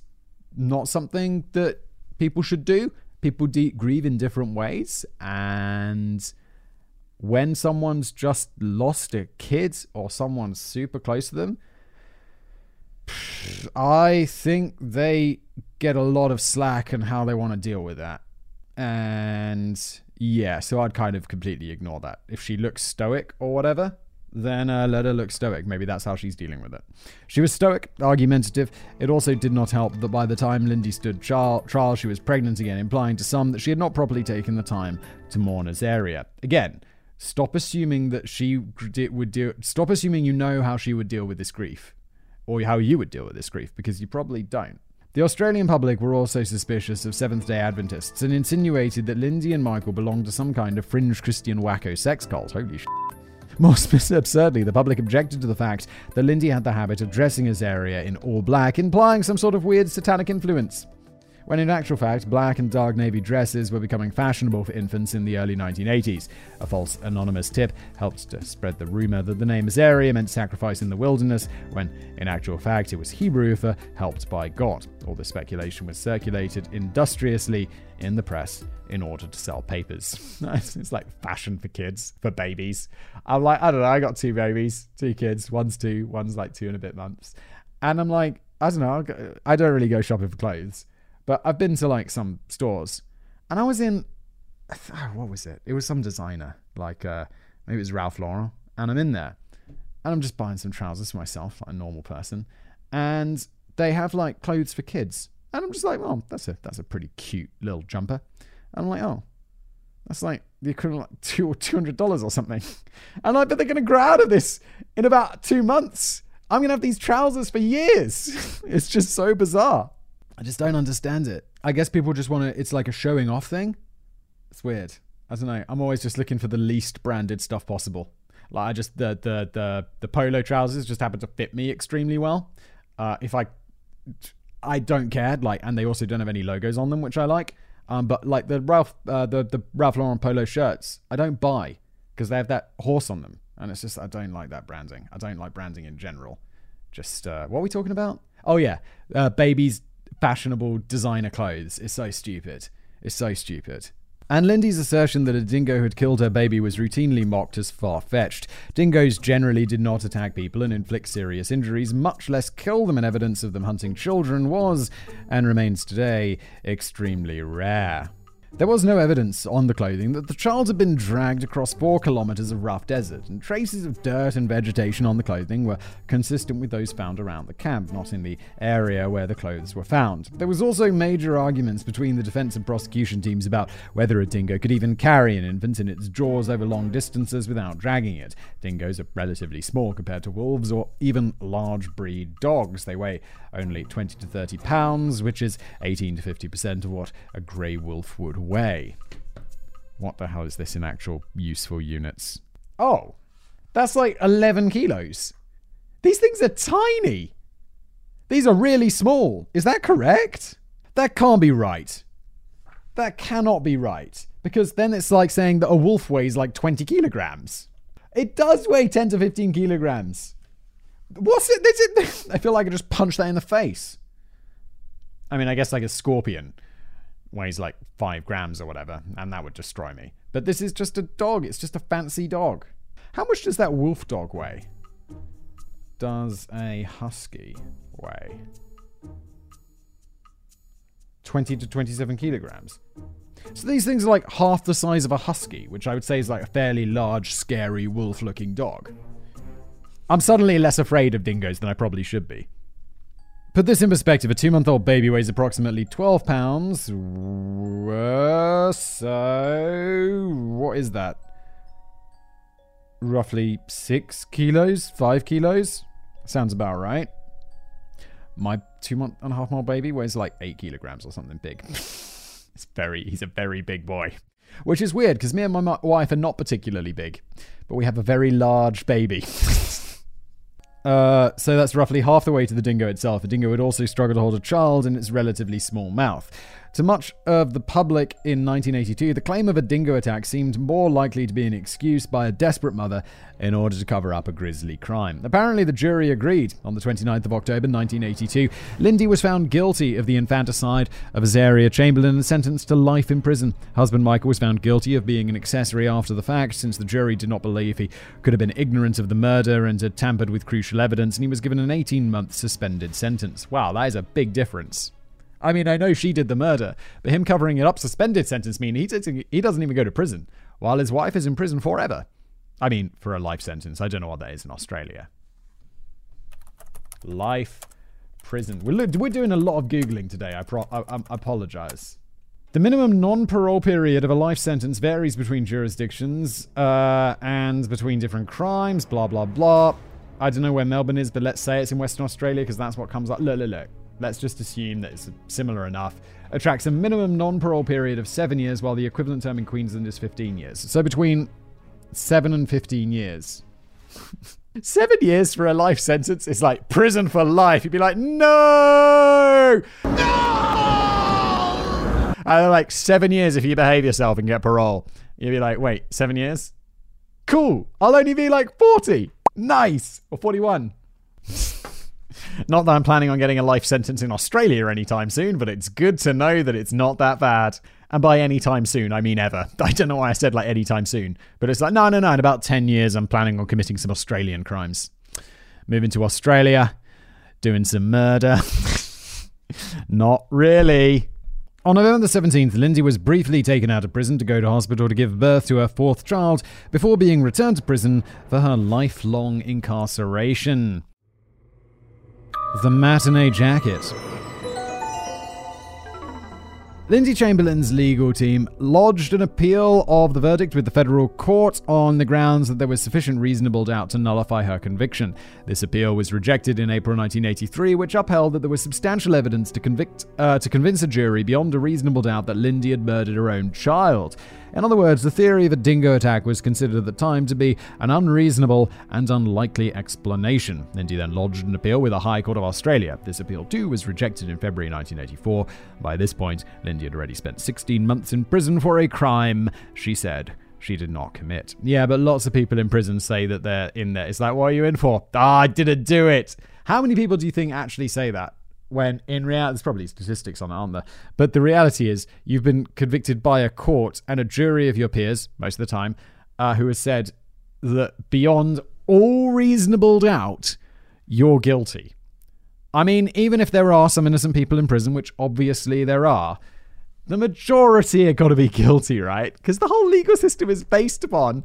A: not something that people should do. People de- grieve in different ways, and when someone's just lost a kid or someone's super close to them, I think they get a lot of slack and how they want to deal with that. And yeah, so I'd kind of completely ignore that. If she looks stoic or whatever, then uh, let her look stoic. Maybe that's how she's dealing with it. She was stoic, argumentative. It also did not help that by the time Lindy stood trial, trial, she was pregnant again, implying to some that she had not properly taken the time to mourn Azaria. Again, stop assuming that she would do. Stop assuming you know how she would deal with this grief or how you would deal with this grief, because you probably don't. The Australian public were also suspicious of Seventh day Adventists and insinuated that Lindy and Michael belonged to some kind of fringe Christian wacko sex cult. Holy sh! More <laughs> absurdly, the public objected to the fact that Lindy had the habit of dressing Azaria in all black, implying some sort of weird satanic influence when in actual fact, black and dark navy dresses were becoming fashionable for infants in the early 1980s. A false anonymous tip helped to spread the rumor that the name Azaria meant sacrifice in the wilderness, when in actual fact it was Hebrew for helped by God. All the speculation was circulated industriously in the press in order to sell papers. <laughs> it's like fashion for kids, for babies. I'm like, I don't know, I got two babies, two kids, one's two, one's like two and a bit months. And I'm like, I don't know, I don't really go shopping for clothes. But I've been to like some stores, and I was in, oh, what was it? It was some designer, like uh, maybe it was Ralph Lauren, and I'm in there, and I'm just buying some trousers for myself, like a normal person, and they have like clothes for kids, and I'm just like, oh, that's a that's a pretty cute little jumper, and I'm like, oh, that's like the equivalent of two or two hundred dollars or something, <laughs> and I bet they're gonna grow out of this in about two months. I'm gonna have these trousers for years. <laughs> it's just so bizarre. I just don't understand it. I guess people just want to, it's like a showing off thing. It's weird. I don't know. I'm always just looking for the least branded stuff possible. Like I just the the the the polo trousers just happen to fit me extremely well. Uh, if I I don't care like, and they also don't have any logos on them, which I like. Um, but like the Ralph uh, the the Ralph Lauren polo shirts, I don't buy because they have that horse on them, and it's just I don't like that branding. I don't like branding in general. Just uh, what are we talking about? Oh yeah, uh, babies fashionable designer clothes is so stupid. It's so stupid. And Lindy's assertion that a dingo had killed her baby was routinely mocked as far fetched. Dingoes generally did not attack people and inflict serious injuries, much less kill them, and evidence of them hunting children was, and remains today, extremely rare. There was no evidence on the clothing that the child had been dragged across four kilometers of rough desert, and traces of dirt and vegetation on the clothing were consistent with those found around the camp, not in the area where the clothes were found. There was also major arguments between the defense and prosecution teams about whether a dingo could even carry an infant in its jaws over long distances without dragging it. Dingoes are relatively small compared to wolves or even large breed dogs. They weigh only 20 to 30 pounds, which is 18 to 50% of what a grey wolf would weigh. What the hell is this in actual useful units? Oh, that's like 11 kilos. These things are tiny. These are really small. Is that correct? That can't be right. That cannot be right. Because then it's like saying that a wolf weighs like 20 kilograms. It does weigh 10 to 15 kilograms. What's it? it? <laughs> I feel like I just punched that in the face. I mean, I guess like a scorpion weighs like five grams or whatever, and that would destroy me. But this is just a dog. It's just a fancy dog. How much does that wolf dog weigh? Does a husky weigh? 20 to 27 kilograms. So these things are like half the size of a husky, which I would say is like a fairly large, scary, wolf looking dog. I'm suddenly less afraid of dingoes than I probably should be. Put this in perspective a two month old baby weighs approximately 12 pounds. So, what is that? Roughly six kilos? Five kilos? Sounds about right. My two month and a half old baby weighs like eight kilograms or something big. <laughs> it's very, he's a very big boy. Which is weird because me and my wife are not particularly big, but we have a very large baby. <laughs> Uh, so that's roughly half the way to the dingo itself. A dingo would also struggle to hold a child in its relatively small mouth. To much of the public in 1982, the claim of a dingo attack seemed more likely to be an excuse by a desperate mother in order to cover up a grisly crime. Apparently, the jury agreed. On the 29th of October 1982, Lindy was found guilty of the infanticide of Azaria Chamberlain and sentenced to life in prison. Husband Michael was found guilty of being an accessory after the fact, since the jury did not believe he could have been ignorant of the murder and had tampered with crucial evidence, and he was given an 18 month suspended sentence. Wow, that is a big difference. I mean, I know she did the murder, but him covering it up, suspended sentence mean he, he doesn't even go to prison, while his wife is in prison forever. I mean, for a life sentence. I don't know what that is in Australia. Life prison. We're, we're doing a lot of Googling today. I, pro- I, I apologize. The minimum non parole period of a life sentence varies between jurisdictions uh, and between different crimes, blah, blah, blah. I don't know where Melbourne is, but let's say it's in Western Australia because that's what comes up. Look, look, look let's just assume that it's similar enough, attracts a minimum non parole period of seven years, while the equivalent term in Queensland is 15 years. So between seven and 15 years. <laughs> seven years for a life sentence is like prison for life. You'd be like, no! No! And like seven years if you behave yourself and get parole. You'd be like, wait, seven years? Cool. I'll only be like 40. Nice. Or 41. <laughs> Not that I'm planning on getting a life sentence in Australia anytime soon, but it's good to know that it's not that bad. And by anytime soon, I mean ever. <laughs> I don't know why I said like anytime soon, but it's like, no, no, no. In about 10 years, I'm planning on committing some Australian crimes. Moving to Australia, doing some murder. <laughs> not really. On November 17th, Lindsay was briefly taken out of prison to go to hospital to give birth to her fourth child before being returned to prison for her lifelong incarceration. The Matinee Jacket. Lindsay Chamberlain's legal team lodged an appeal of the verdict with the federal court on the grounds that there was sufficient reasonable doubt to nullify her conviction. This appeal was rejected in April 1983, which upheld that there was substantial evidence to convict uh, to convince a jury beyond a reasonable doubt that Lindy had murdered her own child. In other words, the theory of a dingo attack was considered at the time to be an unreasonable and unlikely explanation. Lindy then lodged an appeal with the High Court of Australia. This appeal, too, was rejected in February 1984. By this point, Lindy had already spent 16 months in prison for a crime she said she did not commit. Yeah, but lots of people in prison say that they're in there. It's like, what are you in for? Ah, I didn't do it. How many people do you think actually say that? when in reality, there's probably statistics on it, aren't there? But the reality is, you've been convicted by a court and a jury of your peers, most of the time, uh, who has said that beyond all reasonable doubt, you're guilty. I mean, even if there are some innocent people in prison, which obviously there are, the majority are got to be guilty, right? Because the whole legal system is based upon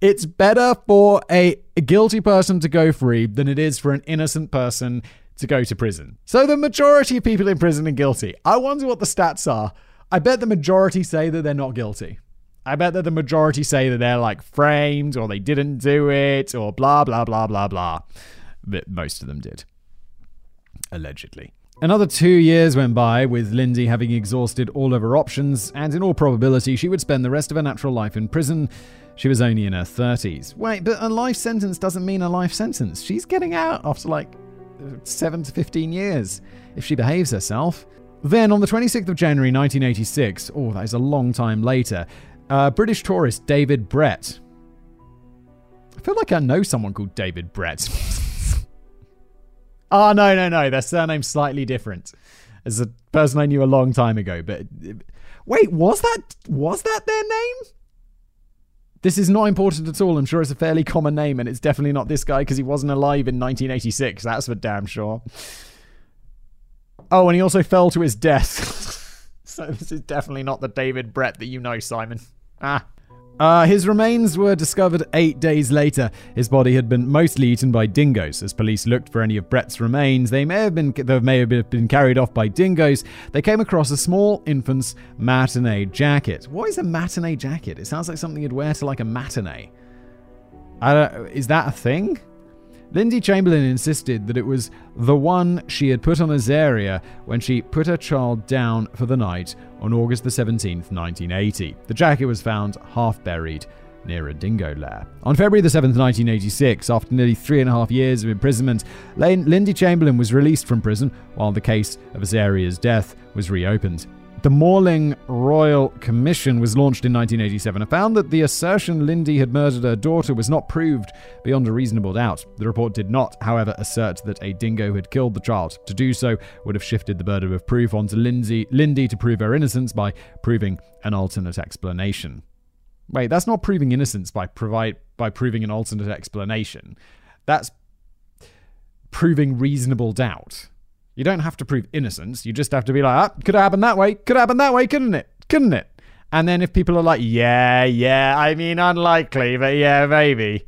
A: it's better for a guilty person to go free than it is for an innocent person to go to prison. So the majority of people in prison are guilty. I wonder what the stats are. I bet the majority say that they're not guilty. I bet that the majority say that they're like framed or they didn't do it or blah, blah, blah, blah, blah. But most of them did. Allegedly. Another two years went by, with Lindy having exhausted all of her options, and in all probability, she would spend the rest of her natural life in prison. She was only in her 30s. Wait, but a life sentence doesn't mean a life sentence. She's getting out after like 7 to 15 years if she behaves herself. Then, on the 26th of January 1986, oh, that is a long time later, uh, British tourist David Brett. I feel like I know someone called David Brett. <laughs> oh, no, no, no. Their surname's slightly different. As a person I knew a long time ago. But wait, was that was that their name? This is not important at all. I'm sure it's a fairly common name, and it's definitely not this guy because he wasn't alive in 1986. That's for damn sure. Oh, and he also fell to his death. <laughs> so this is definitely not the David Brett that you know, Simon. Ah. Uh, his remains were discovered eight days later. His body had been mostly eaten by dingoes. As police looked for any of Brett's remains, they may have been they may have been carried off by dingoes. They came across a small infant's matinee jacket. What is a matinee jacket? It sounds like something you'd wear to like a matinee. is that a thing? Lindy Chamberlain insisted that it was the one she had put on Azaria when she put her child down for the night on August the 17th, 1980. The jacket was found half buried near a dingo lair. On February the 7th, 1986, after nearly three and a half years of imprisonment, Lindy Chamberlain was released from prison while the case of Azaria's death was reopened. The Morling Royal Commission was launched in 1987 and found that the assertion Lindy had murdered her daughter was not proved beyond a reasonable doubt. The report did not, however, assert that a dingo had killed the child. To do so would have shifted the burden of proof onto Lindsay, Lindy to prove her innocence by proving an alternate explanation. Wait, that's not proving innocence by provide by proving an alternate explanation. That's proving reasonable doubt. You don't have to prove innocence. You just have to be like, ah, could have happened that way. Could have happened that way, couldn't it? Couldn't it? And then if people are like, yeah, yeah, I mean, unlikely, but yeah, maybe,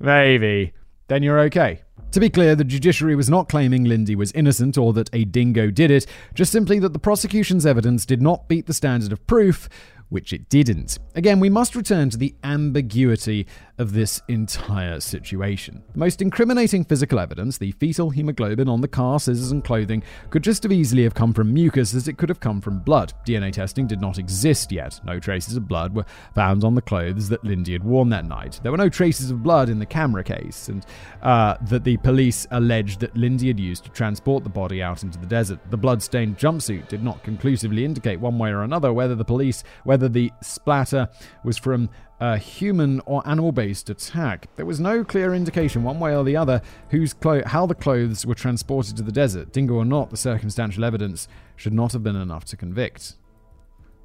A: maybe, then you're okay. To be clear, the judiciary was not claiming Lindy was innocent or that a dingo did it, just simply that the prosecution's evidence did not beat the standard of proof, which it didn't. Again, we must return to the ambiguity of this entire situation. The most incriminating physical evidence, the fetal hemoglobin on the car, scissors, and clothing, could just as easily have come from mucus as it could have come from blood. DNA testing did not exist yet. No traces of blood were found on the clothes that Lindy had worn that night. There were no traces of blood in the camera case, and uh, that the police alleged that Lindy had used to transport the body out into the desert. The blood-stained jumpsuit did not conclusively indicate one way or another whether the police, whether the splatter was from a human or animal based attack. There was no clear indication, one way or the other, whose clo- how the clothes were transported to the desert. Dingo or not, the circumstantial evidence should not have been enough to convict.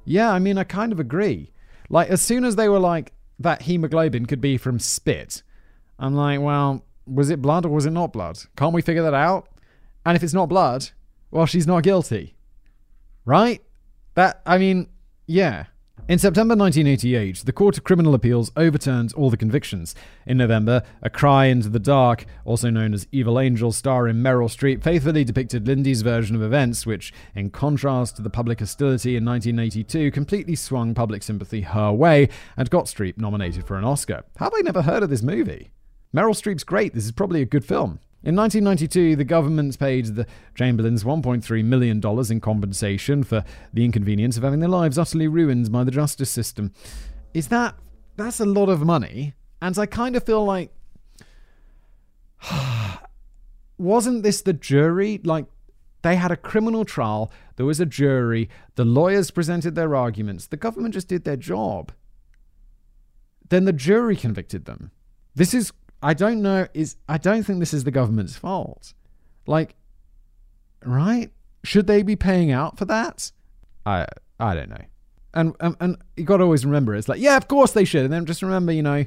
A: Yeah, I mean, I kind of agree. Like, as soon as they were like, that hemoglobin could be from spit, I'm like, well, was it blood or was it not blood? Can't we figure that out? And if it's not blood, well, she's not guilty. Right? That, I mean, yeah. In September 1988, the Court of Criminal Appeals overturned all the convictions. In November, A Cry into the Dark, also known as Evil Angel, starring Meryl Streep, faithfully depicted Lindy's version of events, which, in contrast to the public hostility in 1982, completely swung public sympathy her way and got Streep nominated for an Oscar. Have I never heard of this movie? Meryl Streep's great. This is probably a good film. In 1992, the government paid the Chamberlains $1.3 million in compensation for the inconvenience of having their lives utterly ruined by the justice system. Is that. That's a lot of money. And I kind of feel like. <sighs> wasn't this the jury? Like, they had a criminal trial, there was a jury, the lawyers presented their arguments, the government just did their job. Then the jury convicted them. This is I don't know is I don't think this is the government's fault. Like right? Should they be paying out for that? I I don't know. And and, and you got to always remember it's like, yeah, of course they should. And then just remember, you know,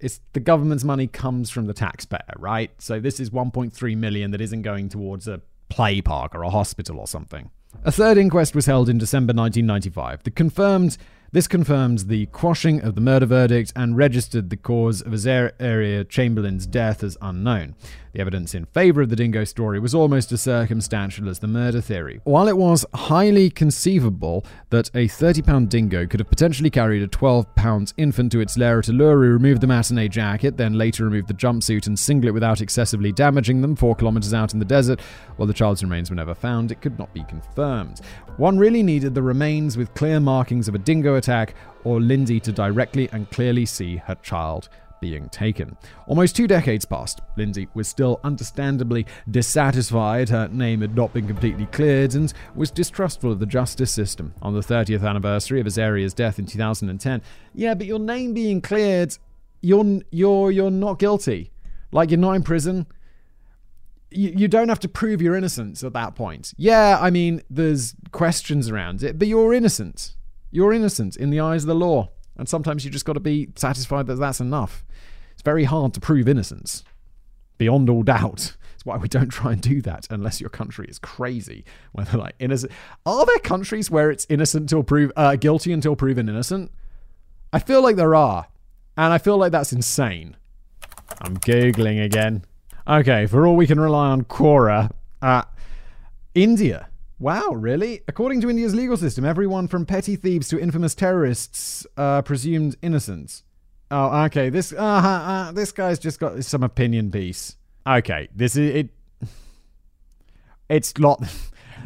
A: it's the government's money comes from the taxpayer, right? So this is 1.3 million that isn't going towards a play park or a hospital or something. A third inquest was held in December 1995 that confirmed this confirmed the quashing of the murder verdict and registered the cause of Azaria Chamberlain's death as unknown. The evidence in favor of the dingo story was almost as circumstantial as the murder theory. While it was highly conceivable that a 30 pound dingo could have potentially carried a 12 pound infant to its lair at Uluru, removed the matinee jacket, then later removed the jumpsuit and singlet without excessively damaging them four kilometers out in the desert, while the child's remains were never found, it could not be confirmed. One really needed the remains with clear markings of a dingo attack or Lindsay to directly and clearly see her child being taken. Almost two decades passed. Lindsay was still understandably dissatisfied her name had not been completely cleared and was distrustful of the justice system. On the 30th anniversary of Azaria's death in 2010, yeah, but your name being cleared, you're you're you're not guilty. Like you're not in prison. You, you don't have to prove your innocence at that point. Yeah, I mean, there's questions around it, but you're innocent. You're innocent in the eyes of the law. And sometimes you just got to be satisfied that that's enough. It's very hard to prove innocence, beyond all doubt. That's why we don't try and do that unless your country is crazy. Whether like innocent, are there countries where it's innocent until prove uh, guilty until proven innocent? I feel like there are, and I feel like that's insane. I'm googling again. Okay, for all we can rely on Quora, uh, India Wow, really? According to India's legal system, everyone from petty thieves to infamous terrorists are presumed innocent. Oh, okay. This uh, uh, this guy's just got some opinion piece. Okay, this is it. It's not. <laughs>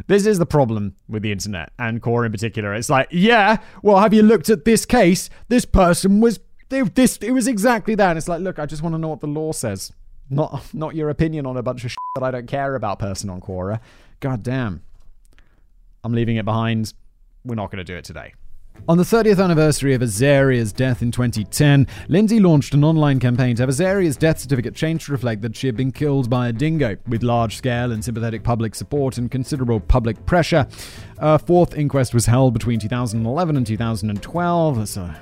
A: This is the problem with the internet and Quora in particular. It's like, yeah, well, have you looked at this case? This person was this. It was exactly that. And it's like, look, I just want to know what the law says, not not your opinion on a bunch of <laughs> that I don't care about. Person on Quora. God damn. I'm leaving it behind. We're not going to do it today. On the 30th anniversary of Azaria's death in 2010, Lindsay launched an online campaign to have Azaria's death certificate changed to reflect that she had been killed by a dingo. With large scale and sympathetic public support and considerable public pressure, a fourth inquest was held between 2011 and 2012. So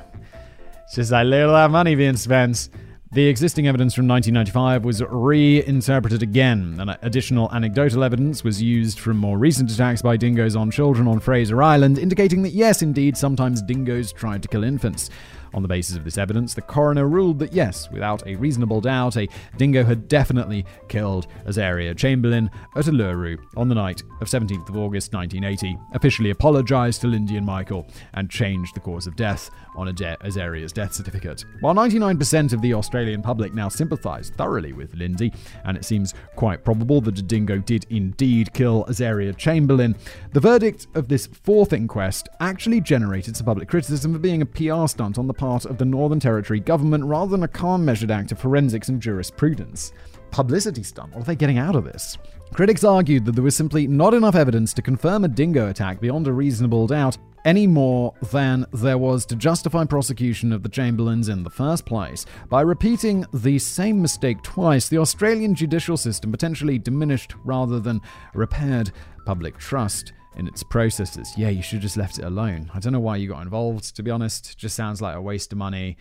A: it's just a little that money being spent. The existing evidence from 1995 was reinterpreted again, and additional anecdotal evidence was used from more recent attacks by dingoes on children on Fraser Island, indicating that yes, indeed, sometimes dingoes tried to kill infants. On the basis of this evidence, the coroner ruled that yes, without a reasonable doubt, a dingo had definitely killed Azaria Chamberlain at Uluru on the night of 17th of August 1980, officially apologised to Lindy and Michael, and changed the cause of death on Azaria's death certificate. While 99% of the Australian public now sympathise thoroughly with Lindy, and it seems quite probable that a dingo did indeed kill Azaria Chamberlain, the verdict of this fourth inquest actually generated some public criticism for being a PR stunt on the part of the Northern Territory government rather than a calm measured act of forensics and jurisprudence. Publicity stunt? What are they getting out of this? Critics argued that there was simply not enough evidence to confirm a dingo attack beyond a reasonable doubt, any more than there was to justify prosecution of the Chamberlains in the first place. By repeating the same mistake twice, the Australian judicial system potentially diminished rather than repaired public trust in its processes. Yeah, you should have just left it alone. I don't know why you got involved, to be honest. Just sounds like a waste of money.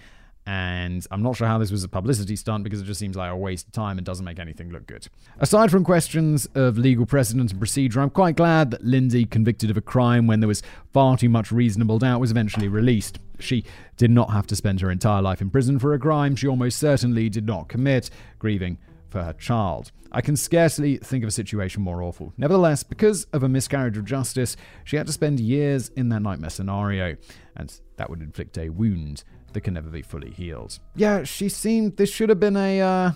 A: And I'm not sure how this was a publicity stunt because it just seems like a waste of time and doesn't make anything look good. Aside from questions of legal precedent and procedure, I'm quite glad that Lindsay, convicted of a crime when there was far too much reasonable doubt, was eventually released. She did not have to spend her entire life in prison for a crime she almost certainly did not commit, grieving for her child. I can scarcely think of a situation more awful. Nevertheless, because of a miscarriage of justice, she had to spend years in that nightmare scenario, and that would inflict a wound that can never be fully healed. Yeah, she seemed. This should have been a. Uh,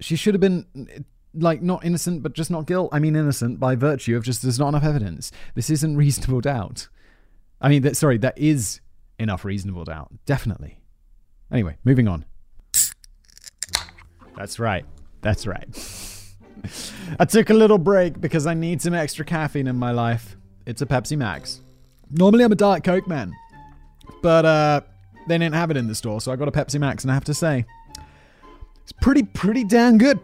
A: she should have been. Like, not innocent, but just not guilt. I mean, innocent by virtue of just there's not enough evidence. This isn't reasonable doubt. I mean, that, sorry, that is enough reasonable doubt. Definitely. Anyway, moving on. That's right. That's right. <laughs> I took a little break because I need some extra caffeine in my life. It's a Pepsi Max. Normally I'm a Diet Coke man, but uh, they didn't have it in the store, so I got a Pepsi Max, and I have to say, it's pretty, pretty damn good.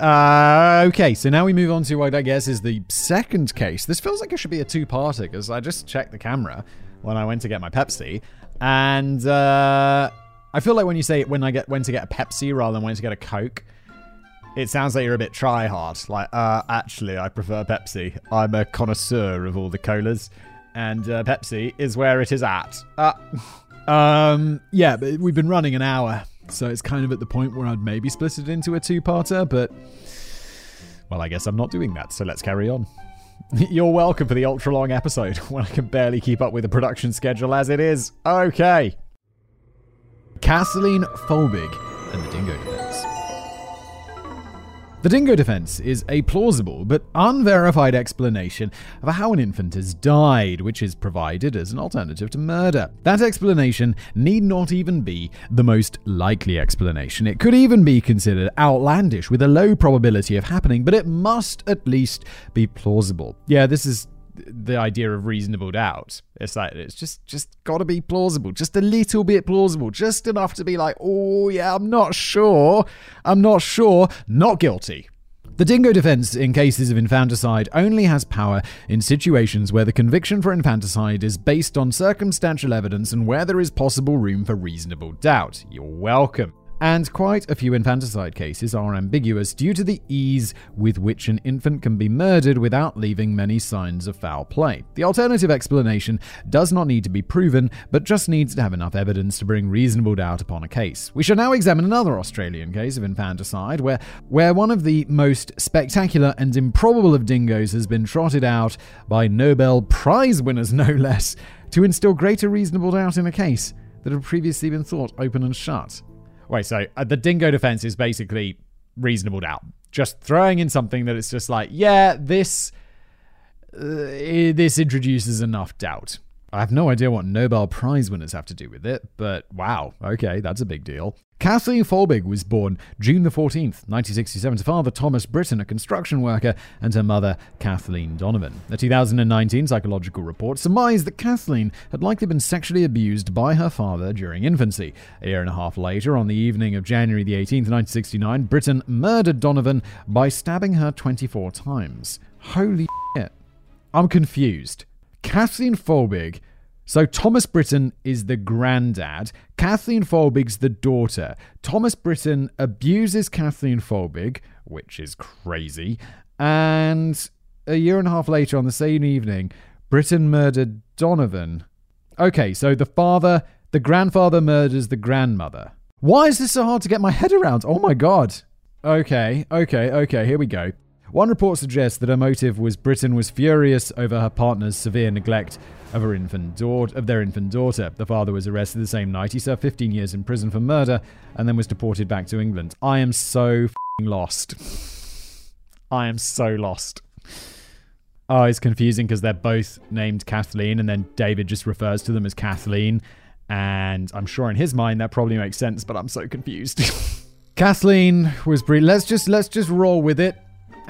A: Uh, okay, so now we move on to what I guess is the second case. This feels like it should be a two-parter because I just checked the camera when I went to get my Pepsi, and uh, I feel like when you say when I get when to get a Pepsi rather than when to get a Coke, It sounds like you're a bit try hard. Like, uh, actually, I prefer Pepsi. I'm a connoisseur of all the colas, and uh, Pepsi is where it is at. Uh, <laughs> um, yeah, but we've been running an hour, so it's kind of at the point where I'd maybe split it into a two-parter, but well, I guess I'm not doing that. So let's carry on. <laughs> You're welcome for the ultra long episode <laughs> when I can barely keep up with the production schedule as it is. Okay. Kathleen Folbig and the Dingo Defense. The dingo defense is a plausible but unverified explanation of how an infant has died, which is provided as an alternative to murder. That explanation need not even be the most likely explanation. It could even be considered outlandish with a low probability of happening, but it must at least be plausible. Yeah, this is the idea of reasonable doubt. It's like it's just just got to be plausible, just a little bit plausible, just enough to be like, oh yeah, I'm not sure, I'm not sure, not guilty. The dingo defense in cases of infanticide only has power in situations where the conviction for infanticide is based on circumstantial evidence and where there is possible room for reasonable doubt. You're welcome and quite a few infanticide cases are ambiguous due to the ease with which an infant can be murdered without leaving many signs of foul play. The alternative explanation does not need to be proven, but just needs to have enough evidence to bring reasonable doubt upon a case. We shall now examine another Australian case of infanticide where, where one of the most spectacular and improbable of dingoes has been trotted out by Nobel Prize winners, <laughs> no less, to instill greater reasonable doubt in a case that had previously been thought open and shut. Wait, so uh, the dingo defense is basically reasonable doubt. Just throwing in something that it's just like, yeah, this uh, this introduces enough doubt. I have no idea what Nobel Prize winners have to do with it, but wow, okay, that's a big deal. Kathleen Folbig was born June the 14th, 1967, to father Thomas Britton, a construction worker, and her mother Kathleen Donovan. A 2019 psychological report surmised that Kathleen had likely been sexually abused by her father during infancy. A year and a half later, on the evening of January the 18th, 1969, Britton murdered Donovan by stabbing her 24 times. Holy shit. I'm confused. Kathleen Folbig so Thomas Britton is the granddad. Kathleen Folbig's the daughter. Thomas Britton abuses Kathleen Folbig, which is crazy. And a year and a half later, on the same evening, Britton murdered Donovan. Okay, so the father, the grandfather murders the grandmother. Why is this so hard to get my head around? Oh my god. Okay, okay, okay, here we go. One report suggests that her motive was Britton was furious over her partner's severe neglect of her infant daughter, of their infant daughter. The father was arrested the same night. He served 15 years in prison for murder and then was deported back to England. I am so lost. I am so lost. Oh, it's confusing because they're both named Kathleen, and then David just refers to them as Kathleen. And I'm sure in his mind that probably makes sense, but I'm so confused. <laughs> Kathleen was bre- let's just let's just roll with it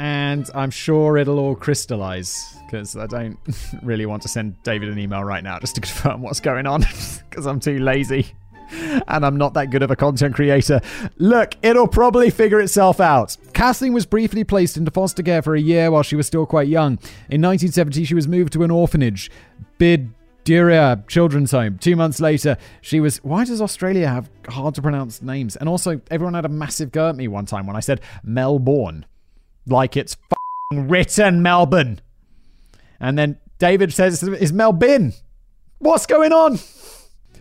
A: and I'm sure it'll all crystallize because I don't <laughs> really want to send David an email right now just to <laughs> confirm what's going on <laughs> because I'm too lazy and I'm not that good of a content creator. Look, it'll probably figure itself out. Kathleen was briefly placed into foster care for a year while she was still quite young. In 1970, she was moved to an orphanage, Bid Duria Children's Home. Two months later, she was. Why does Australia have hard to pronounce names? And also, everyone had a massive go at me one time when I said Melbourne like it's written Melbourne. And then David says, Is Melbourne? What's going on?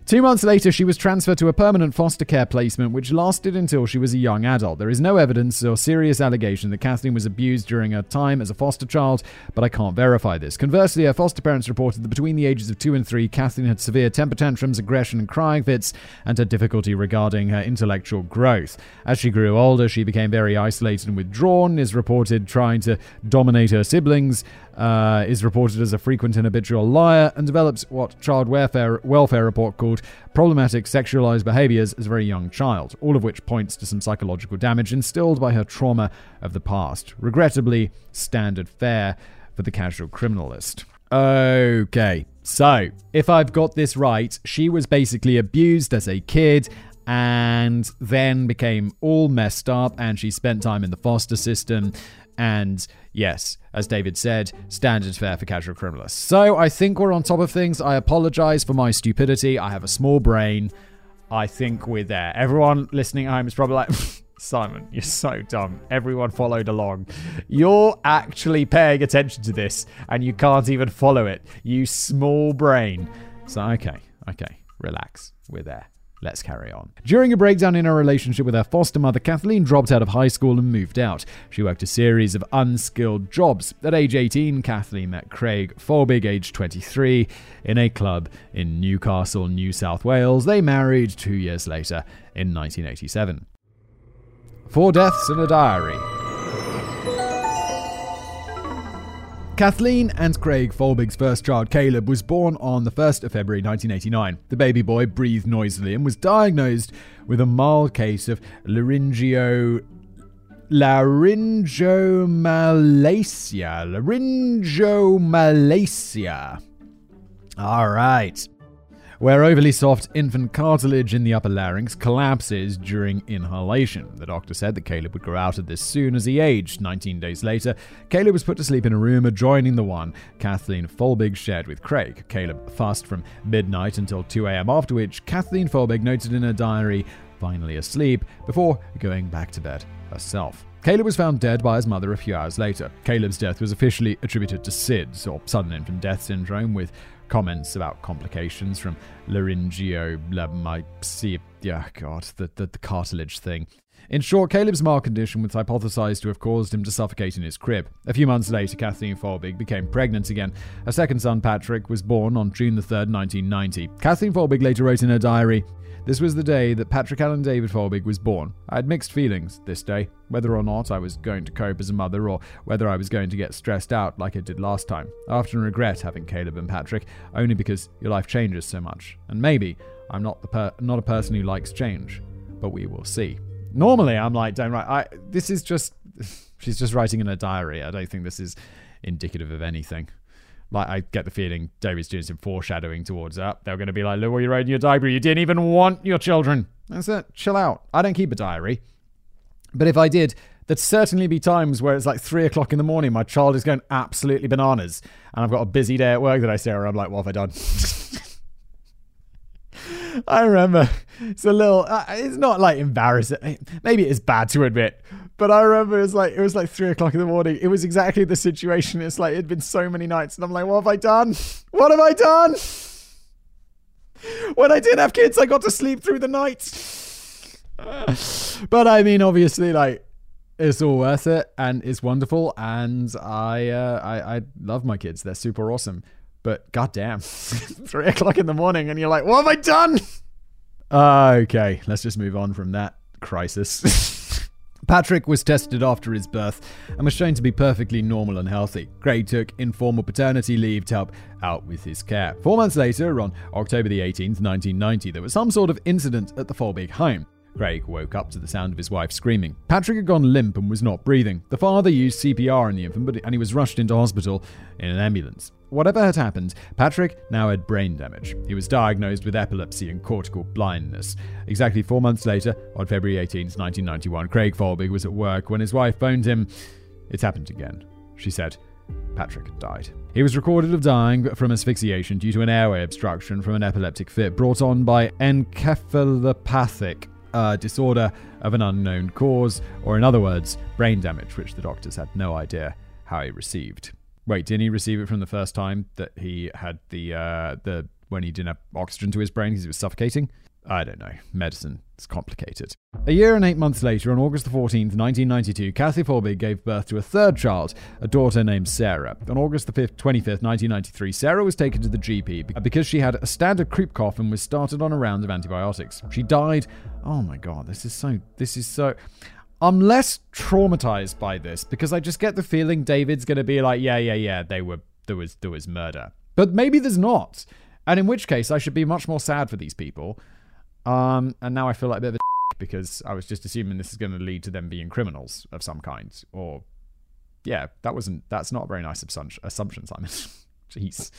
A: Two months later, she was transferred to a permanent foster care placement, which lasted until she was a young adult. There is no evidence or serious allegation that Kathleen was abused during her time as a foster child, but I can't verify this. Conversely, her foster parents reported that between the ages of two and three, Kathleen had severe temper tantrums, aggression, and crying fits, and had difficulty regarding her intellectual growth. As she grew older, she became very isolated and withdrawn, is reported trying to dominate her siblings, uh, is reported as a frequent and habitual liar, and develops what Child Welfare, Welfare Report called problematic sexualized behaviors as a very young child, all of which points to some psychological damage instilled by her trauma of the past. Regrettably, standard fare for the casual criminalist. Okay, so if I've got this right, she was basically abused as a kid and then became all messed up and she spent time in the foster system and yes, as David said, standard fare for casual criminalists. So I think we're on top of things. I apologize for my stupidity. I have a small brain. I think we're there. Everyone listening at home is probably like, <laughs> Simon, you're so dumb. Everyone followed along. You're actually paying attention to this and you can't even follow it. You small brain. So, okay, okay, relax. We're there. Let's carry on. During a breakdown in her relationship with her foster mother, Kathleen dropped out of high school and moved out. She worked a series of unskilled jobs. At age 18, Kathleen met Craig Folbig, age 23, in a club in Newcastle, New South Wales. They married two years later in 1987. Four deaths in a diary. Kathleen and Craig Folbig's first child, Caleb, was born on the 1st of February 1989. The baby boy breathed noisily and was diagnosed with a mild case of laryngio laryngomalacia. Laryngomalacia. All right where overly soft infant cartilage in the upper larynx collapses during inhalation. The doctor said that Caleb would grow out of this soon as he aged. 19 days later, Caleb was put to sleep in a room adjoining the one Kathleen Folbig shared with Craig. Caleb fussed from midnight until 2 a.m., after which Kathleen Folbig noted in her diary, finally asleep, before going back to bed herself. Caleb was found dead by his mother a few hours later. Caleb's death was officially attributed to SIDS, or sudden infant death syndrome, with comments about complications from laryngio, yeah, God, the, the, the cartilage thing. In short, Caleb's mild condition was hypothesized to have caused him to suffocate in his crib. A few months later, Kathleen Folbig became pregnant again. Her second son, Patrick, was born on June 3, 1990. Kathleen Folbig later wrote in her diary, this was the day that Patrick Allen David Folbig was born. I had mixed feelings this day, whether or not I was going to cope as a mother or whether I was going to get stressed out like I did last time. I often regret having Caleb and Patrick, only because your life changes so much. And maybe I'm not the per- not a person who likes change, but we will see. Normally, I'm like, don't write. I this is just <laughs> she's just writing in a diary. I don't think this is indicative of anything like I get the feeling David's doing some foreshadowing towards that. They're going to be like, look what you wrote in your diary. You didn't even want your children. That's it. Chill out. I don't keep a diary. But if I did, there'd certainly be times where it's like three o'clock in the morning. My child is going absolutely bananas. And I've got a busy day at work that I say, I'm like, what have I done? <laughs> I remember it's a little, uh, it's not like embarrassing. Maybe it is bad to admit, but I remember it was like it was like three o'clock in the morning. It was exactly the situation. It's like it'd been so many nights, and I'm like, what have I done? What have I done? When I didn't have kids, I got to sleep through the night. but I mean, obviously, like it's all worth it, and it's wonderful, and I uh, I, I love my kids. They're super awesome. But goddamn, <laughs> three o'clock in the morning, and you're like, what have I done? Uh, okay, let's just move on from that crisis. <laughs> Patrick was tested after his birth and was shown to be perfectly normal and healthy. Craig took informal paternity leave to help out with his care. Four months later, on October the 18th, 1990, there was some sort of incident at the Folbig home. Craig woke up to the sound of his wife screaming. Patrick had gone limp and was not breathing. The father used CPR on the infant, but, and he was rushed into hospital in an ambulance. Whatever had happened, Patrick now had brain damage. He was diagnosed with epilepsy and cortical blindness. Exactly four months later, on February 18, 1991, Craig Folbig was at work when his wife phoned him. It's happened again. She said, Patrick had died. He was recorded of dying from asphyxiation due to an airway obstruction from an epileptic fit brought on by encephalopathic uh, disorder of an unknown cause, or in other words, brain damage, which the doctors had no idea how he received. Wait, didn't he receive it from the first time that he had the uh, the when he didn't have oxygen to his brain because he was suffocating? I don't know. Medicine is complicated. A year and eight months later, on August 14th, 1992, Kathy Folbig gave birth to a third child, a daughter named Sarah. On August the 5th, 25th, 1993, Sarah was taken to the GP because she had a standard croup cough and was started on a round of antibiotics. She died. Oh my god, this is so. This is so. I'm less traumatized by this because I just get the feeling David's going to be like, yeah, yeah, yeah, they were there was there was murder. But maybe there's not. And in which case I should be much more sad for these people. Um and now I feel like a bit of a <laughs> because I was just assuming this is going to lead to them being criminals of some kind or yeah, that wasn't that's not a very nice assumption, Simon. <laughs> Jeez.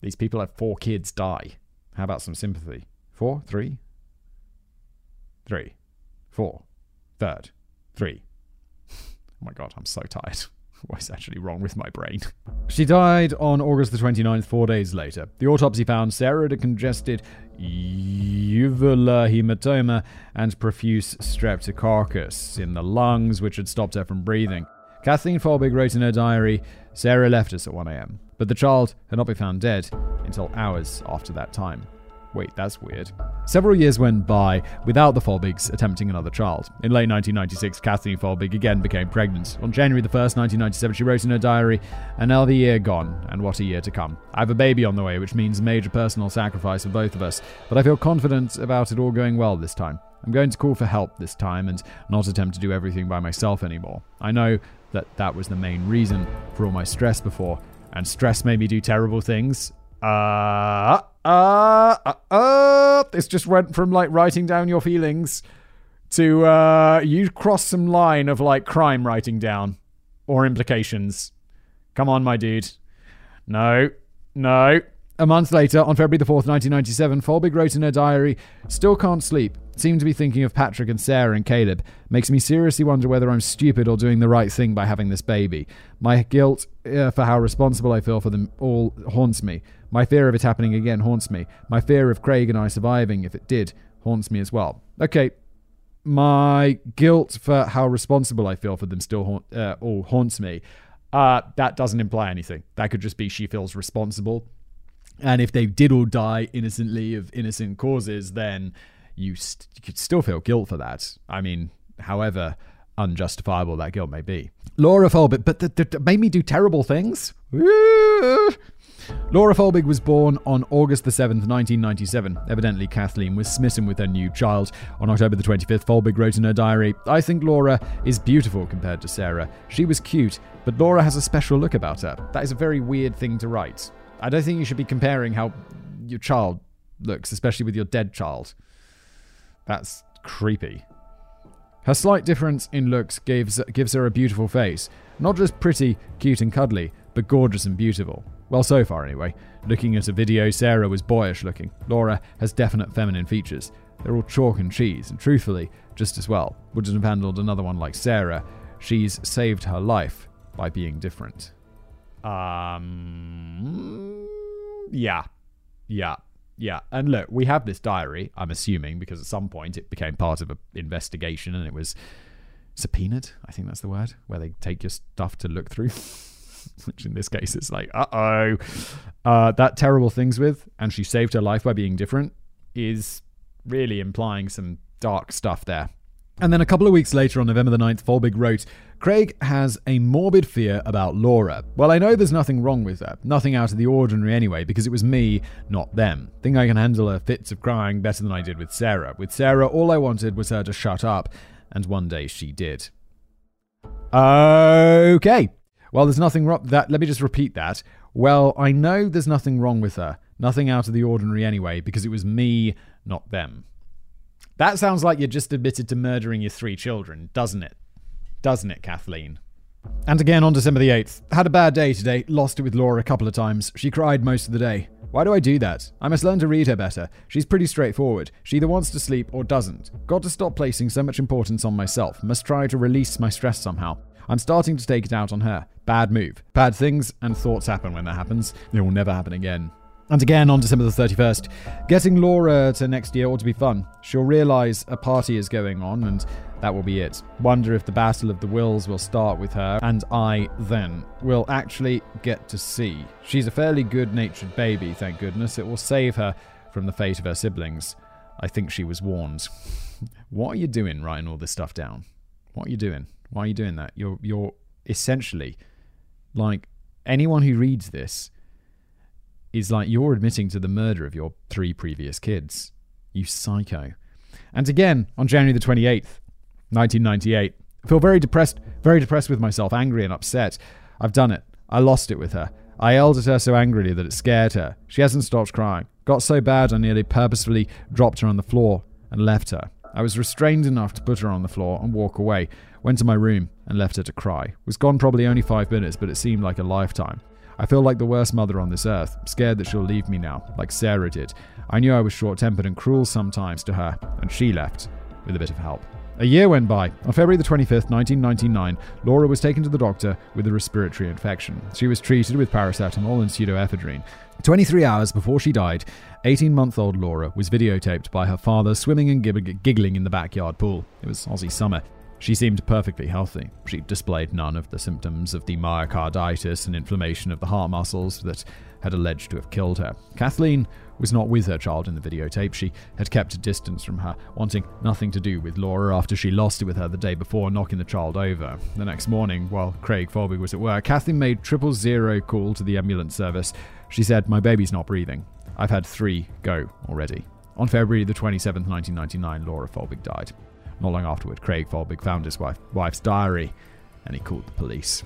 A: These people have four kids die. How about some sympathy? Four, three, three, four third, three. <laughs> Oh my god, I'm so tired. <laughs> What's actually wrong with my brain? <laughs> She died on August the 29th, four days later. The autopsy found Sarah had a congested uvula hematoma and profuse streptococcus in the lungs, which had stopped her from breathing. Kathleen Folbig wrote in her diary Sarah left us at 1am, but the child had not been found dead until hours after that time. Wait, that's weird. Several years went by without the Folbigs attempting another child. In late 1996, Kathleen Folbig again became pregnant. On January the 1st, 1997, she wrote in her diary, Another year gone, and what a year to come. I have a baby on the way, which means major personal sacrifice for both of us, but I feel confident about it all going well this time. I'm going to call for help this time and not attempt to do everything by myself anymore. I know that that was the main reason for all my stress before, and stress made me do terrible things. Uh, uh, uh, uh, this just went from like writing down your feelings to uh, you cross some line of like crime writing down or implications. Come on, my dude. No, no. A month later, on February the 4th, 1997, Folbig wrote in her diary, Still can't sleep. Seem to be thinking of Patrick and Sarah and Caleb. Makes me seriously wonder whether I'm stupid or doing the right thing by having this baby. My guilt uh, for how responsible I feel for them all haunts me. My fear of it happening again haunts me. My fear of Craig and I surviving, if it did, haunts me as well. Okay, my guilt for how responsible I feel for them still haunt, uh, all haunts me. Uh, that doesn't imply anything. That could just be she feels responsible and if they did all die innocently of innocent causes, then you, st- you could still feel guilt for that. I mean, however unjustifiable that guilt may be. Laura Folbig, but that th- th- made me do terrible things. Laura Folbig was born on August the 7th, 1997. Evidently, Kathleen was smitten with her new child. On October the 25th, Folbig wrote in her diary, I think Laura is beautiful compared to Sarah. She was cute, but Laura has a special look about her. That is a very weird thing to write. I don't think you should be comparing how your child looks, especially with your dead child. That's creepy. Her slight difference in looks gives gives her a beautiful face. Not just pretty, cute, and cuddly, but gorgeous and beautiful. Well, so far anyway. Looking at a video, Sarah was boyish looking. Laura has definite feminine features. They're all chalk and cheese, and truthfully, just as well. Wouldn't have handled another one like Sarah. She's saved her life by being different. Um, yeah, yeah, yeah. And look, we have this diary. I'm assuming because at some point it became part of an investigation and it was subpoenaed. I think that's the word where they take your stuff to look through. <laughs> Which in this case is like, uh-oh. Uh That terrible things with, and she saved her life by being different, is really implying some dark stuff there. And then a couple of weeks later, on November the 9th, Folbig wrote, Craig has a morbid fear about Laura. Well, I know there's nothing wrong with her. Nothing out of the ordinary anyway, because it was me, not them. Think I can handle her fits of crying better than I did with Sarah. With Sarah, all I wanted was her to shut up, and one day she did. Okay. Well, there's nothing wrong. That let me just repeat that. Well, I know there's nothing wrong with her. Nothing out of the ordinary anyway, because it was me, not them. That sounds like you're just admitted to murdering your three children, doesn't it? Doesn't it, Kathleen? And again on December the 8th. Had a bad day today, lost it with Laura a couple of times. She cried most of the day. Why do I do that? I must learn to read her better. She's pretty straightforward. She either wants to sleep or doesn't. Got to stop placing so much importance on myself. Must try to release my stress somehow. I'm starting to take it out on her. Bad move. Bad things and thoughts happen when that happens. It will never happen again. And again on December the 31st. Getting Laura to next year ought to be fun. She'll realise a party is going on and that will be it. Wonder if the battle of the wills will start with her, and I then will actually get to see. She's a fairly good natured baby, thank goodness. It will save her from the fate of her siblings. I think she was warned. what are you doing writing all this stuff down? What are you doing? Why are you doing that? You're you're essentially like anyone who reads this is like you're admitting to the murder of your three previous kids. You psycho. And again, on January the 28th, 1998, I feel very depressed, very depressed with myself, angry and upset. I've done it. I lost it with her. I yelled at her so angrily that it scared her. She hasn't stopped crying. Got so bad I nearly purposefully dropped her on the floor and left her. I was restrained enough to put her on the floor and walk away. Went to my room and left her to cry. Was gone probably only five minutes, but it seemed like a lifetime. I feel like the worst mother on this earth, scared that she'll leave me now, like Sarah did. I knew I was short tempered and cruel sometimes to her, and she left with a bit of help. A year went by. On February the 25th, 1999, Laura was taken to the doctor with a respiratory infection. She was treated with paracetamol and pseudoephedrine. 23 hours before she died, 18 month old Laura was videotaped by her father swimming and giggling in the backyard pool. It was Aussie summer. She seemed perfectly healthy. She displayed none of the symptoms of the myocarditis and inflammation of the heart muscles that had alleged to have killed her. Kathleen was not with her child in the videotape. She had kept a distance from her, wanting nothing to do with Laura after she lost it with her the day before, knocking the child over. The next morning, while Craig Folbig was at work, Kathleen made triple zero call to the ambulance service. She said, My baby's not breathing. I've had three go already. On February the 27th, 1999, Laura Folbig died. Not long afterward, Craig Folbig found his wife, wife's diary and he called the police.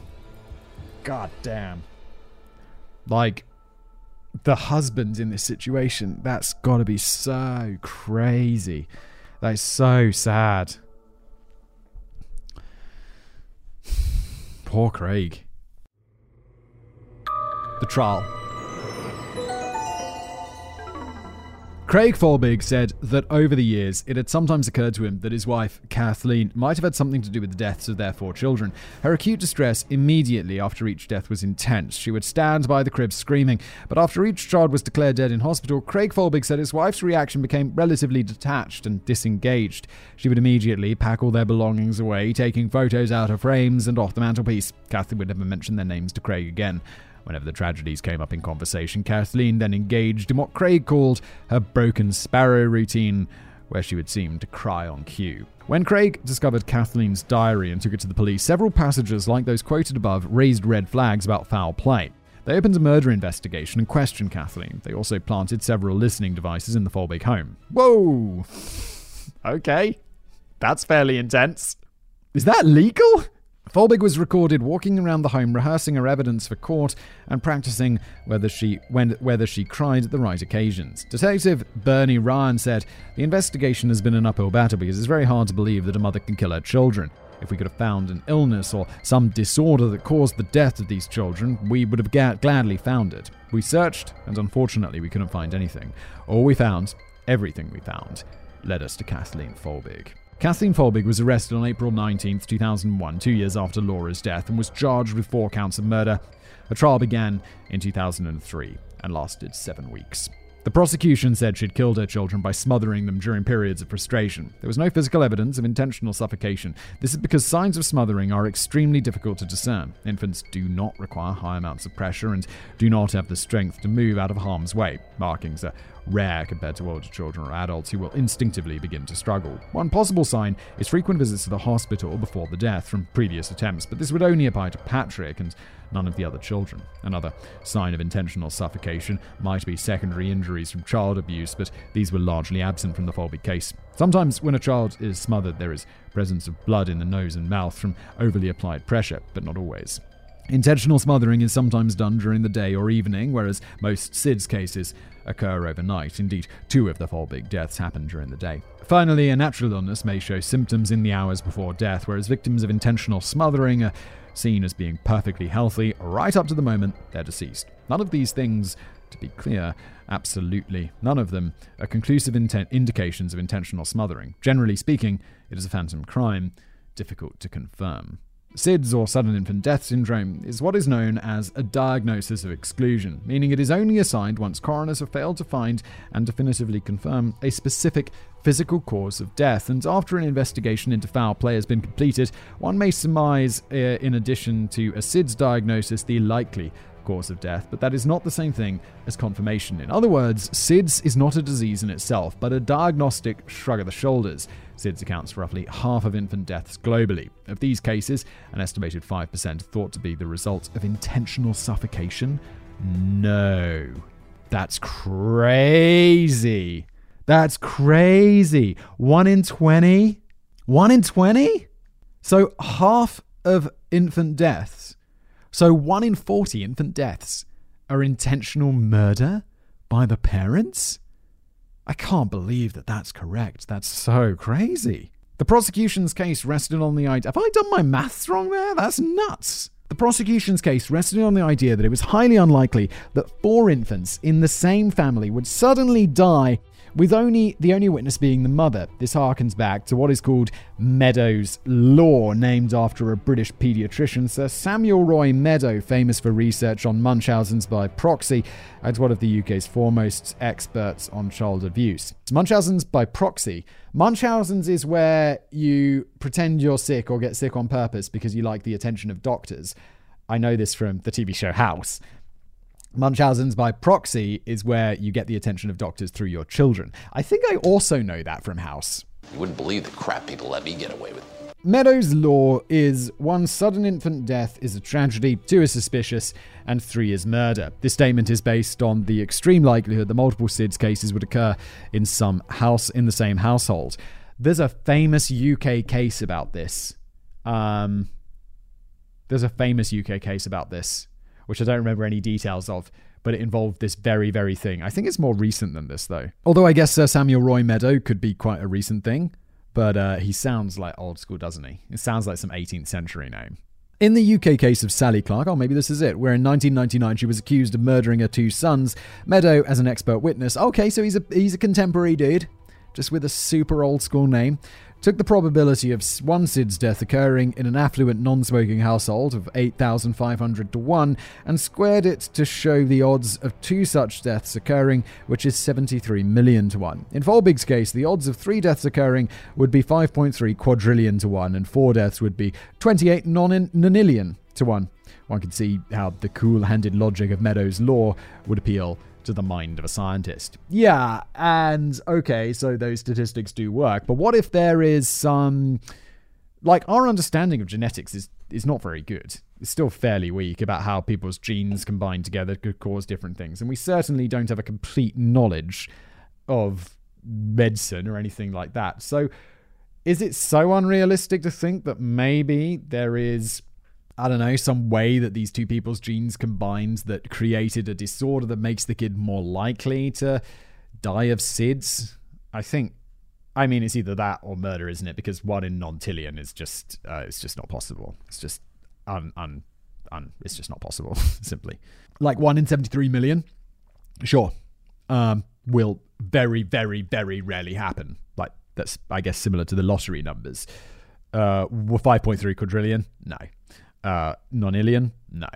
A: God damn. Like, the husband in this situation, that's got to be so crazy. That is so sad. <sighs> Poor Craig. The trial. Craig Folbig said that over the years, it had sometimes occurred to him that his wife, Kathleen, might have had something to do with the deaths of their four children. Her acute distress immediately after each death was intense. She would stand by the crib screaming, but after each child was declared dead in hospital, Craig Folbig said his wife's reaction became relatively detached and disengaged. She would immediately pack all their belongings away, taking photos out of frames and off the mantelpiece. Kathleen would never mention their names to Craig again. Whenever the tragedies came up in conversation, Kathleen then engaged in what Craig called her broken sparrow routine, where she would seem to cry on cue. When Craig discovered Kathleen's diary and took it to the police, several passages like those quoted above raised red flags about foul play. They opened a murder investigation and questioned Kathleen. They also planted several listening devices in the Folbig home. Whoa! Okay. That's fairly intense. Is that legal? Folbig was recorded walking around the home rehearsing her evidence for court and practicing whether she when, whether she cried at the right occasions. Detective Bernie Ryan said, The investigation has been an uphill battle because it's very hard to believe that a mother can kill her children. If we could have found an illness or some disorder that caused the death of these children, we would have ga- gladly found it. We searched, and unfortunately, we couldn't find anything. All we found, everything we found, led us to Kathleen Folbig. Kathleen Folbig was arrested on April 19, 2001, two years after Laura's death, and was charged with four counts of murder. A trial began in 2003 and lasted seven weeks. The prosecution said she'd killed her children by smothering them during periods of frustration. There was no physical evidence of intentional suffocation. This is because signs of smothering are extremely difficult to discern. Infants do not require high amounts of pressure and do not have the strength to move out of harm's way. Markings are rare compared to older children or adults who will instinctively begin to struggle. One possible sign is frequent visits to the hospital before the death from previous attempts, but this would only apply to Patrick and none of the other children. Another sign of intentional suffocation might be secondary injuries from child abuse, but these were largely absent from the Folbig case. Sometimes, when a child is smothered, there is presence of blood in the nose and mouth from overly applied pressure, but not always. Intentional smothering is sometimes done during the day or evening, whereas most SIDS cases occur overnight. Indeed, two of the four big deaths happened during the day. Finally, a natural illness may show symptoms in the hours before death, whereas victims of intentional smothering are seen as being perfectly healthy right up to the moment they're deceased. None of these things, to be clear, absolutely none of them, are conclusive intent indications of intentional smothering. Generally speaking, it is a phantom crime, difficult to confirm. SIDS, or sudden infant death syndrome, is what is known as a diagnosis of exclusion, meaning it is only assigned once coroners have failed to find and definitively confirm a specific physical cause of death. And after an investigation into foul play has been completed, one may surmise, uh, in addition to a SIDS diagnosis, the likely cause of death, but that is not the same thing as confirmation. In other words, SIDS is not a disease in itself, but a diagnostic shrug of the shoulders. SIDS accounts for roughly half of infant deaths globally. Of these cases, an estimated 5% are thought to be the result of intentional suffocation. No. That's crazy. That's crazy. 1 in 20? 1 in 20? So half of infant deaths so, one in 40 infant deaths are intentional murder by the parents? I can't believe that that's correct. That's so crazy. The prosecution's case rested on the idea. Have I done my maths wrong there? That's nuts. The prosecution's case rested on the idea that it was highly unlikely that four infants in the same family would suddenly die with only the only witness being the mother. This harkens back to what is called Meadows Law, named after a British paediatrician, Sir Samuel Roy Meadow, famous for research on Munchausen's by proxy, and one of the UK's foremost experts on child abuse. Munchausen's by proxy. Munchausen's is where you pretend you're sick or get sick on purpose because you like the attention of doctors. I know this from the TV show House. Munchausen's by proxy is where you get the attention of doctors through your children. I think I also know that from House.
C: You wouldn't believe the crap people let me get away with.
A: Meadows' law is one sudden infant death is a tragedy, two is suspicious, and three is murder. This statement is based on the extreme likelihood that multiple SIDS cases would occur in some house in the same household. There's a famous UK case about this. Um, there's a famous UK case about this which I don't remember any details of, but it involved this very, very thing. I think it's more recent than this, though. Although I guess Sir Samuel Roy Meadow could be quite a recent thing, but uh, he sounds like old school, doesn't he? It sounds like some 18th century name. In the UK case of Sally Clark, oh, maybe this is it, where in 1999 she was accused of murdering her two sons. Meadow, as an expert witness, okay, so he's a he's a contemporary dude, just with a super old school name took the probability of one SIDS death occurring in an affluent non smoking household of 8,500 to 1 and squared it to show the odds of two such deaths occurring, which is 73 million to 1. In Folbig's case, the odds of three deaths occurring would be 5.3 quadrillion to 1, and four deaths would be 28 nonillion to 1. One can see how the cool handed logic of Meadows' law would appeal to the mind of a scientist. Yeah, and okay, so those statistics do work, but what if there is some like our understanding of genetics is is not very good. It's still fairly weak about how people's genes combined together could cause different things, and we certainly don't have a complete knowledge of medicine or anything like that. So is it so unrealistic to think that maybe there is I don't know, some way that these two people's genes combined that created a disorder that makes the kid more likely to die of SIDS. I think, I mean, it's either that or murder, isn't it? Because one in nonillion is just, uh, it's just not possible. It's just un, un, un, it's just not possible, <laughs> simply. Like one in 73 million, sure, um, will very, very, very rarely happen. Like, that's, I guess, similar to the lottery numbers. Uh, 5.3 quadrillion? No. Uh, nonillion? No.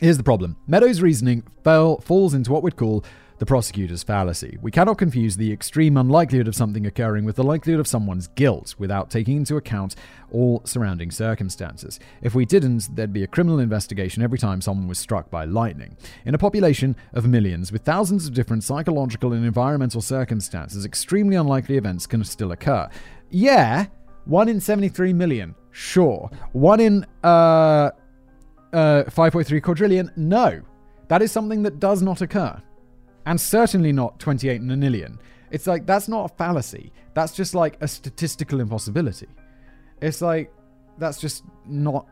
A: Here's the problem Meadows' reasoning fell, falls into what we'd call the prosecutor's fallacy. We cannot confuse the extreme unlikelihood of something occurring with the likelihood of someone's guilt without taking into account all surrounding circumstances. If we didn't, there'd be a criminal investigation every time someone was struck by lightning. In a population of millions with thousands of different psychological and environmental circumstances, extremely unlikely events can still occur. Yeah, 1 in 73 million. Sure. One in uh, uh, 5.3 quadrillion? No. That is something that does not occur. And certainly not 28 nonillion. It's like, that's not a fallacy. That's just like a statistical impossibility. It's like, that's just not.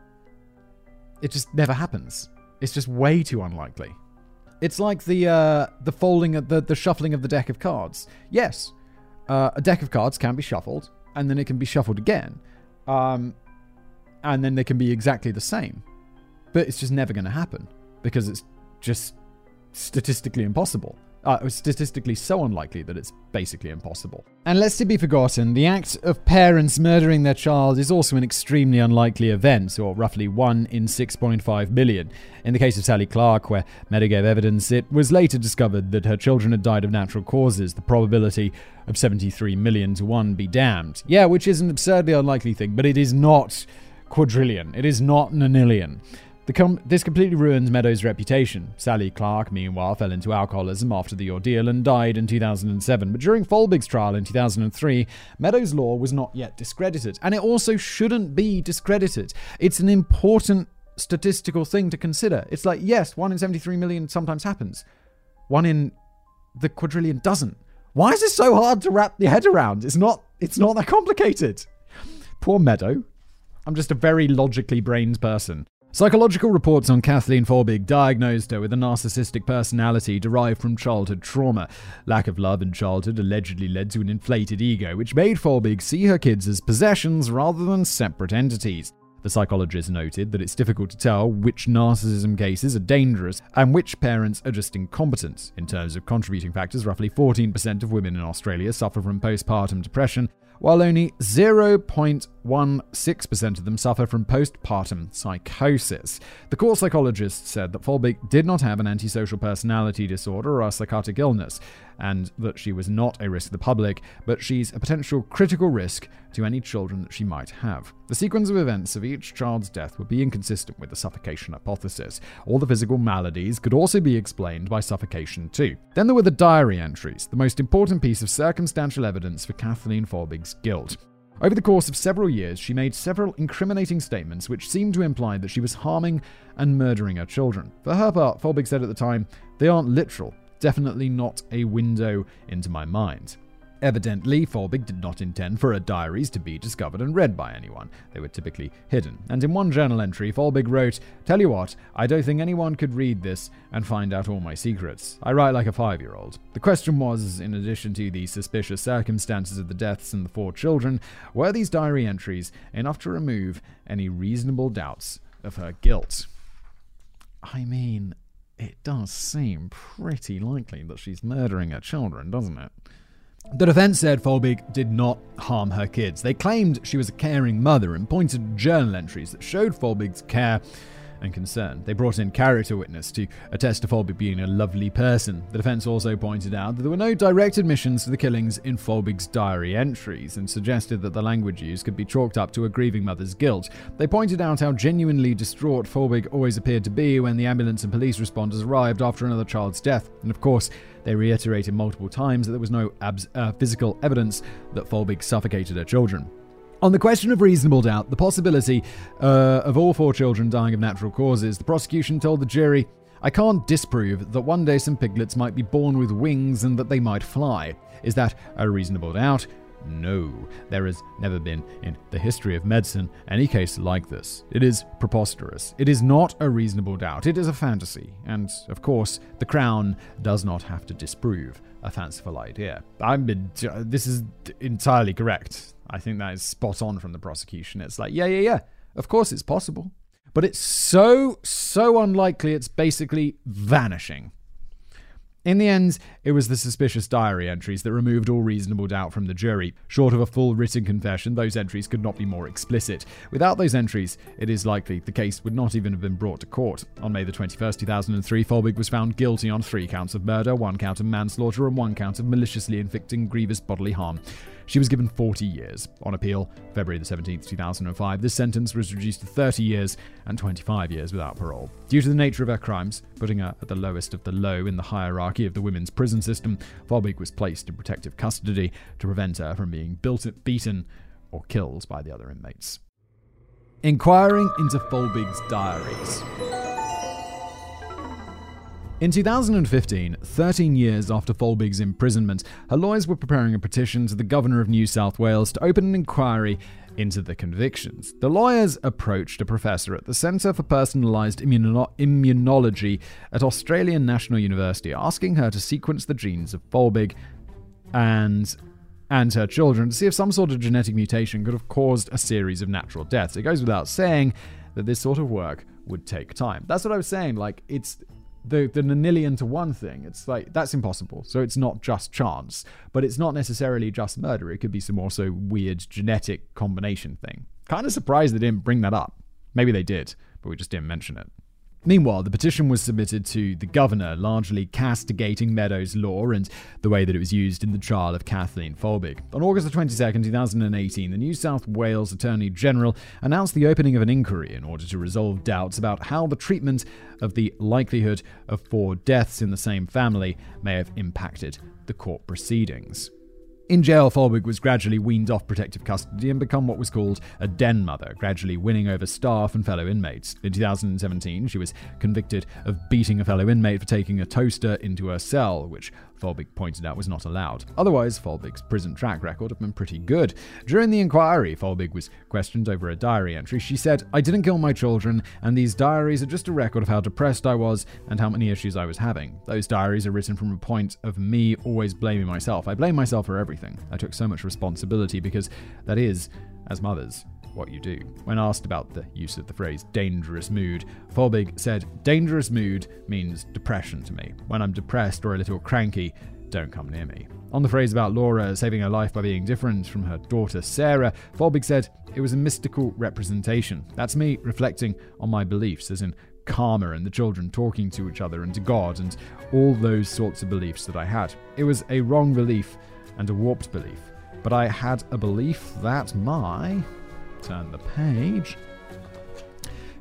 A: It just never happens. It's just way too unlikely. It's like the uh, the folding, of the the shuffling of the deck of cards. Yes, uh, a deck of cards can be shuffled, and then it can be shuffled again. Um, and then they can be exactly the same. But it's just never going to happen because it's just statistically impossible. Uh, statistically so unlikely that it's basically impossible. And lest it be forgotten, the act of parents murdering their child is also an extremely unlikely event, or roughly 1 in 6.5 million. In the case of Sally Clark, where Meadow gave evidence, it was later discovered that her children had died of natural causes. The probability of 73 million to 1 be damned. Yeah, which is an absurdly unlikely thing, but it is not quadrillion. It is not nonillion. Com- this completely ruins Meadows' reputation. Sally Clark, meanwhile, fell into alcoholism after the ordeal and died in 2007. But during Folbig's trial in 2003, Meadows' law was not yet discredited. And it also shouldn't be discredited. It's an important statistical thing to consider. It's like, yes, 1 in 73 million sometimes happens, 1 in the quadrillion doesn't. Why is this so hard to wrap your head around? It's not, it's not that complicated. Poor Meadow. I'm just a very logically brained person. Psychological reports on Kathleen Folbig diagnosed her with a narcissistic personality derived from childhood trauma. Lack of love in childhood allegedly led to an inflated ego, which made Folbig see her kids as possessions rather than separate entities. The psychologist noted that it's difficult to tell which narcissism cases are dangerous and which parents are just incompetent. In terms of contributing factors, roughly 14% of women in Australia suffer from postpartum depression, while only 0.16% of them suffer from postpartum psychosis. The court psychologist said that Folbig did not have an antisocial personality disorder or a psychotic illness, and that she was not a risk to the public, but she's a potential critical risk to any children that she might have. The sequence of events of each child's death would be inconsistent with the suffocation hypothesis. All the physical maladies could also be explained by suffocation, too. Then there were the diary entries, the most important piece of circumstantial evidence for Kathleen Folbig's guilt. Over the course of several years, she made several incriminating statements which seemed to imply that she was harming and murdering her children. For her part, Folbig said at the time, they aren't literal, definitely not a window into my mind. Evidently, Folbig did not intend for her diaries to be discovered and read by anyone. They were typically hidden. And in one journal entry, Folbig wrote, Tell you what, I don't think anyone could read this and find out all my secrets. I write like a five year old. The question was, in addition to the suspicious circumstances of the deaths and the four children, were these diary entries enough to remove any reasonable doubts of her guilt? I mean, it does seem pretty likely that she's murdering her children, doesn't it? The defense said Folbig did not harm her kids. They claimed she was a caring mother and pointed to journal entries that showed Folbig's care and concern. They brought in character witness to attest to Folbig being a lovely person. The defense also pointed out that there were no direct admissions to the killings in Folbig's diary entries and suggested that the language used could be chalked up to a grieving mother's guilt. They pointed out how genuinely distraught Folbig always appeared to be when the ambulance and police responders arrived after another child's death. And of course, they reiterated multiple times that there was no abs- uh, physical evidence that Folbig suffocated her children. On the question of reasonable doubt, the possibility uh, of all four children dying of natural causes, the prosecution told the jury, I can't disprove that one day some piglets might be born with wings and that they might fly. Is that a reasonable doubt? No, there has never been in the history of medicine any case like this. It is preposterous. It is not a reasonable doubt. It is a fantasy. And, of course, the Crown does not have to disprove a fanciful idea. I'm, this is entirely correct. I think that is spot on from the prosecution. It's like, yeah, yeah, yeah. Of course it's possible. But it's so, so unlikely it's basically vanishing. In the end, it was the suspicious diary entries that removed all reasonable doubt from the jury. Short of a full written confession, those entries could not be more explicit. Without those entries, it is likely the case would not even have been brought to court. On May the 21st, 2003, Folbig was found guilty on three counts of murder, one count of manslaughter, and one count of maliciously inflicting grievous bodily harm. She was given 40 years. On appeal, February the 17th, 2005, this sentence was reduced to 30 years and 25 years without parole. Due to the nature of her crimes, putting her at the lowest of the low in the hierarchy of the women's prison system, Folbig was placed in protective custody to prevent her from being beaten or killed by the other inmates. Inquiring into Folbig's diaries. In 2015, 13 years after Folbig's imprisonment, her lawyers were preparing a petition to the Governor of New South Wales to open an inquiry into the convictions. The lawyers approached a professor at the Centre for Personalised Immuno- Immunology at Australian National University, asking her to sequence the genes of Folbig and and her children to see if some sort of genetic mutation could have caused a series of natural deaths. It goes without saying that this sort of work would take time. That's what I was saying. Like it's the the nonillion to one thing. It's like that's impossible. So it's not just chance, but it's not necessarily just murder. It could be some also weird genetic combination thing. Kind of surprised they didn't bring that up. Maybe they did, but we just didn't mention it. Meanwhile, the petition was submitted to the governor, largely castigating Meadows' law and the way that it was used in the trial of Kathleen Folbig. On August 22, 2018, the New South Wales Attorney General announced the opening of an inquiry in order to resolve doubts about how the treatment of the likelihood of four deaths in the same family may have impacted the court proceedings. In jail, Folbig was gradually weaned off protective custody and become what was called a den mother, gradually winning over staff and fellow inmates. In 2017, she was convicted of beating a fellow inmate for taking a toaster into her cell, which Folbig pointed out was not allowed. Otherwise, Folbig's prison track record had been pretty good. During the inquiry, Folbig was questioned over a diary entry. She said, I didn't kill my children, and these diaries are just a record of how depressed I was and how many issues I was having. Those diaries are written from a point of me always blaming myself. I blame myself for everything. I took so much responsibility because that is, as mothers, what you do. When asked about the use of the phrase dangerous mood, Folbig said, Dangerous mood means depression to me. When I'm depressed or a little cranky, don't come near me. On the phrase about Laura saving her life by being different from her daughter Sarah, Folbig said, It was a mystical representation. That's me reflecting on my beliefs, as in karma and the children talking to each other and to God and all those sorts of beliefs that I had. It was a wrong belief and a warped belief. But I had a belief that my. Turn the page.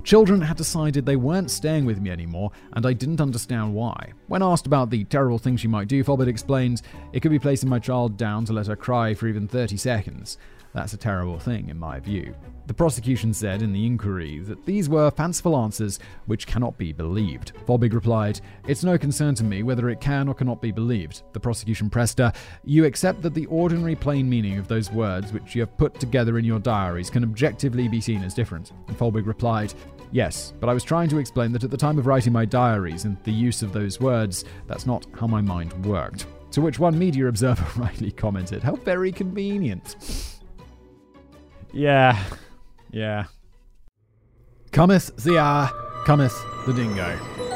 A: Children had decided they weren't staying with me anymore, and I didn't understand why. When asked about the terrible things she might do, Folbig explained it could be placing my child down to let her cry for even 30 seconds. That's a terrible thing, in my view. The prosecution said in the inquiry that these were fanciful answers which cannot be believed. Folbig replied, It's no concern to me whether it can or cannot be believed. The prosecution pressed her, You accept that the ordinary plain meaning of those words which you have put together in your diaries can objectively be seen as different. And Folbig replied, Yes, but I was trying to explain that at the time of writing my diaries and the use of those words, that's not how my mind worked. To which one media observer <laughs> rightly commented, How very convenient. Yeah, yeah. Cometh the hour, cometh the dingo.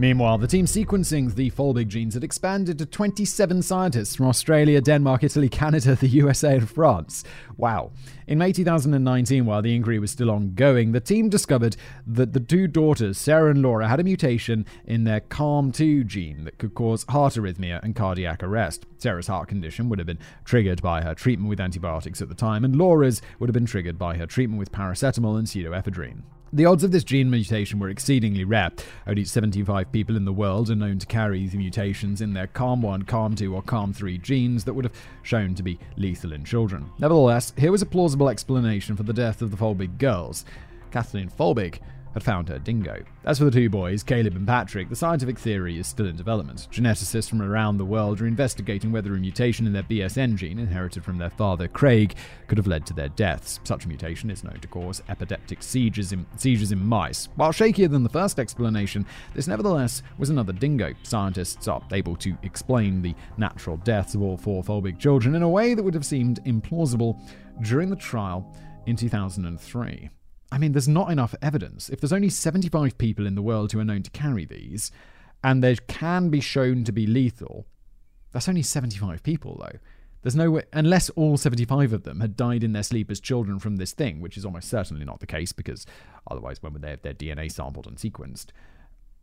A: Meanwhile, the team sequencing the Folbig genes had expanded to 27 scientists from Australia, Denmark, Italy, Canada, the USA, and France. Wow. In May 2019, while the inquiry was still ongoing, the team discovered that the two daughters, Sarah and Laura, had a mutation in their CALM2 gene that could cause heart arrhythmia and cardiac arrest. Sarah's heart condition would have been triggered by her treatment with antibiotics at the time, and Laura's would have been triggered by her treatment with paracetamol and pseudoephedrine. The odds of this gene mutation were exceedingly rare. Only 75 people in the world are known to carry the mutations in their CALM1, CALM2, or CALM3 genes that would have shown to be lethal in children. Nevertheless, here was a plausible explanation for the death of the Folbig girls. Kathleen Folbig had found her dingo. As for the two boys, Caleb and Patrick, the scientific theory is still in development. Geneticists from around the world are investigating whether a mutation in their BSN gene, inherited from their father Craig, could have led to their deaths. Such a mutation is known to cause epileptic seizures in, seizures in mice. While shakier than the first explanation, this nevertheless was another dingo. Scientists are able to explain the natural deaths of all four Folbig children in a way that would have seemed implausible during the trial in 2003. I mean, there's not enough evidence. If there's only 75 people in the world who are known to carry these, and they can be shown to be lethal, that's only 75 people, though. There's no way, unless all 75 of them had died in their sleep as children from this thing, which is almost certainly not the case because otherwise, when would they have their DNA sampled and sequenced?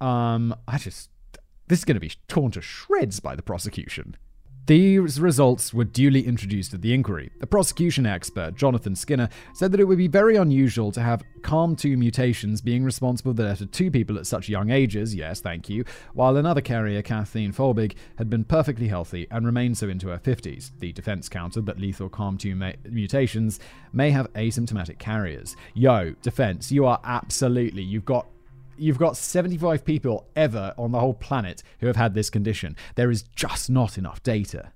A: Um, I just, this is going to be torn to shreds by the prosecution. These results were duly introduced at the inquiry. The prosecution expert, Jonathan Skinner, said that it would be very unusual to have CALM2 mutations being responsible for the death of two people at such young ages, yes, thank you, while another carrier, Kathleen Folbig, had been perfectly healthy and remained so into her 50s. The defense countered that lethal CALM2 ma- mutations may have asymptomatic carriers. Yo, defense, you are absolutely, you've got you've got 75 people ever on the whole planet who have had this condition. There is just not enough data.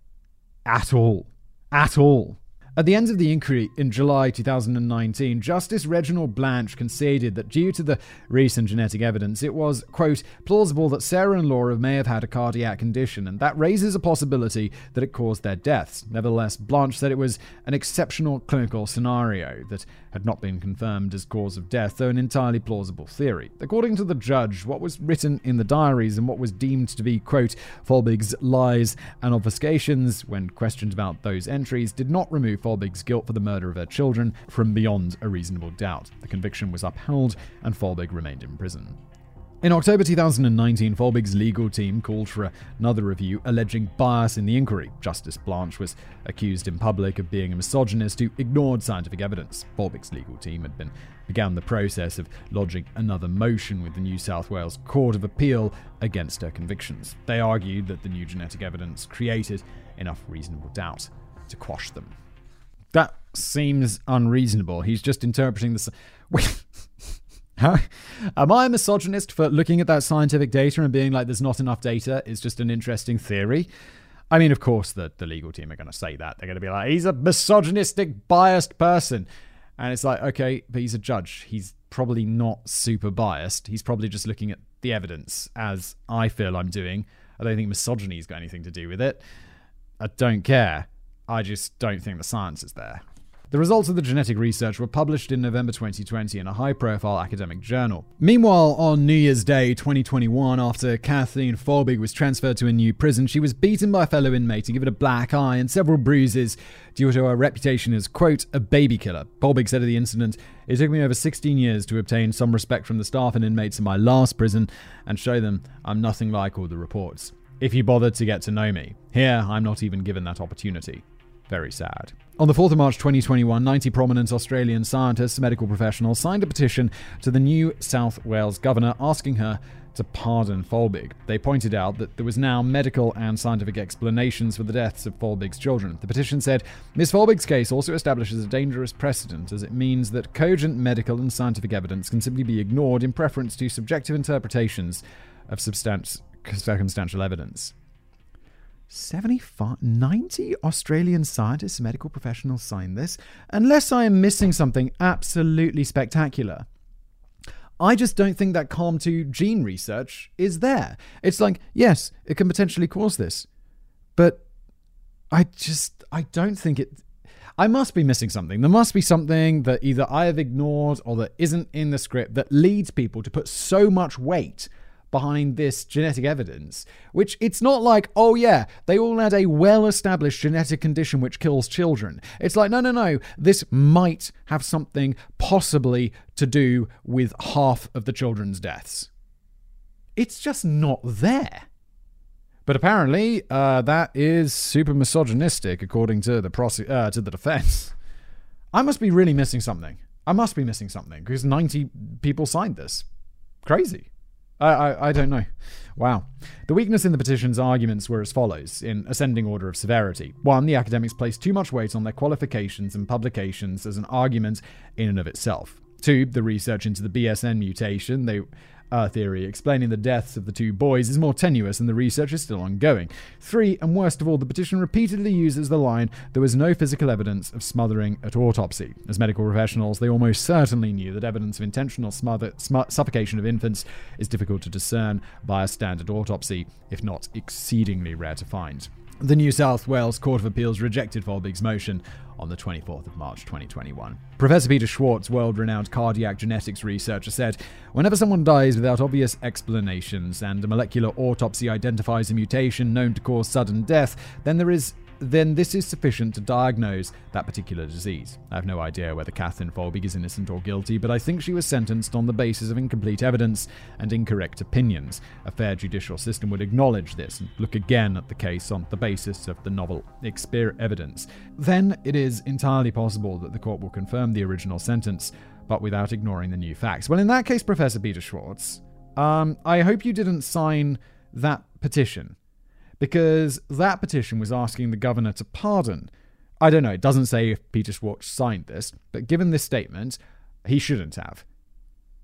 A: At all. At all. At the end of the inquiry in July 2019, Justice Reginald Blanch conceded that due to the recent genetic evidence, it was, quote, plausible that Sarah and Laura may have had a cardiac condition, and that raises a possibility that it caused their deaths. Nevertheless, Blanch said it was an exceptional clinical scenario that had not been confirmed as cause of death, though an entirely plausible theory. According to the judge, what was written in the diaries and what was deemed to be, quote, Folbig's lies and obfuscations when questioned about those entries did not remove Folbig's guilt for the murder of her children from beyond a reasonable doubt. The conviction was upheld, and Folbig remained in prison. In October 2019, Folbig's legal team called for another review alleging bias in the inquiry. Justice Blanch was accused in public of being a misogynist who ignored scientific evidence. Folbig's legal team had been began the process of lodging another motion with the New South Wales Court of Appeal against her convictions. They argued that the new genetic evidence created enough reasonable doubt to quash them. That seems unreasonable. He's just interpreting this. <laughs> Am I a misogynist for looking at that scientific data and being like, there's not enough data? It's just an interesting theory. I mean, of course, the, the legal team are going to say that. They're going to be like, he's a misogynistic, biased person. And it's like, okay, but he's a judge. He's probably not super biased. He's probably just looking at the evidence as I feel I'm doing. I don't think misogyny's got anything to do with it. I don't care. I just don't think the science is there. The results of the genetic research were published in November 2020 in a high profile academic journal. Meanwhile, on New Year's Day 2021, after Kathleen Folbig was transferred to a new prison, she was beaten by a fellow inmate and given a black eye and several bruises due to her reputation as, quote, a baby killer. Folbig said of the incident, It took me over 16 years to obtain some respect from the staff and inmates in my last prison and show them I'm nothing like all the reports. If you bothered to get to know me, here I'm not even given that opportunity. Very sad. On the 4th of March 2021, 90 prominent Australian scientists, and medical professionals signed a petition to the New South Wales governor asking her to pardon Folbig. They pointed out that there was now medical and scientific explanations for the deaths of Folbig's children. The petition said Ms. Folbig's case also establishes a dangerous precedent as it means that cogent medical and scientific evidence can simply be ignored in preference to subjective interpretations of circumstantial evidence. 75, 90 Australian scientists medical professionals signed this, unless I am missing something absolutely spectacular. I just don't think that CALM2 gene research is there. It's like, yes, it can potentially cause this, but I just, I don't think it. I must be missing something. There must be something that either I have ignored or that isn't in the script that leads people to put so much weight behind this genetic evidence, which it's not like, oh yeah, they all had a well established genetic condition which kills children. It's like, no, no, no, this might have something possibly to do with half of the children's deaths. It's just not there. But apparently, uh, that is super misogynistic, according to the uh, to the defense. I must be really missing something. I must be missing something because 90 people signed this. Crazy. I, I, I, don't know. Wow. The weakness in the petition's arguments were as follows, in ascending order of severity. One, the academics placed too much weight on their qualifications and publications as an argument in and of itself. Two, the research into the BSN mutation they uh, theory explaining the deaths of the two boys is more tenuous and the research is still ongoing. Three, and worst of all, the petition repeatedly uses the line, there was no physical evidence of smothering at autopsy. As medical professionals, they almost certainly knew that evidence of intentional smother, sm- suffocation of infants is difficult to discern by a standard autopsy, if not exceedingly rare to find. The New South Wales Court of Appeals rejected Folbig's motion on the 24th of March 2021. Professor Peter Schwartz, world renowned cardiac genetics researcher, said Whenever someone dies without obvious explanations and a molecular autopsy identifies a mutation known to cause sudden death, then there is then this is sufficient to diagnose that particular disease. I have no idea whether Kathleen Folbig is innocent or guilty, but I think she was sentenced on the basis of incomplete evidence and incorrect opinions. A fair judicial system would acknowledge this and look again at the case on the basis of the novel evidence. Then it is entirely possible that the court will confirm the original sentence, but without ignoring the new facts. Well, in that case, Professor Peter Schwartz, um, I hope you didn't sign that petition because that petition was asking the governor to pardon. I don't know, it doesn't say if Peter Schwartz signed this, but given this statement, he shouldn't have.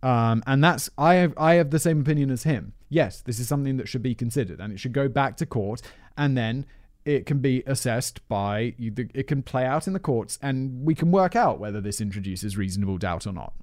A: Um, and that's I have I have the same opinion as him. Yes, this is something that should be considered, and it should go back to court, and then it can be assessed by it can play out in the courts, and we can work out whether this introduces reasonable doubt or not.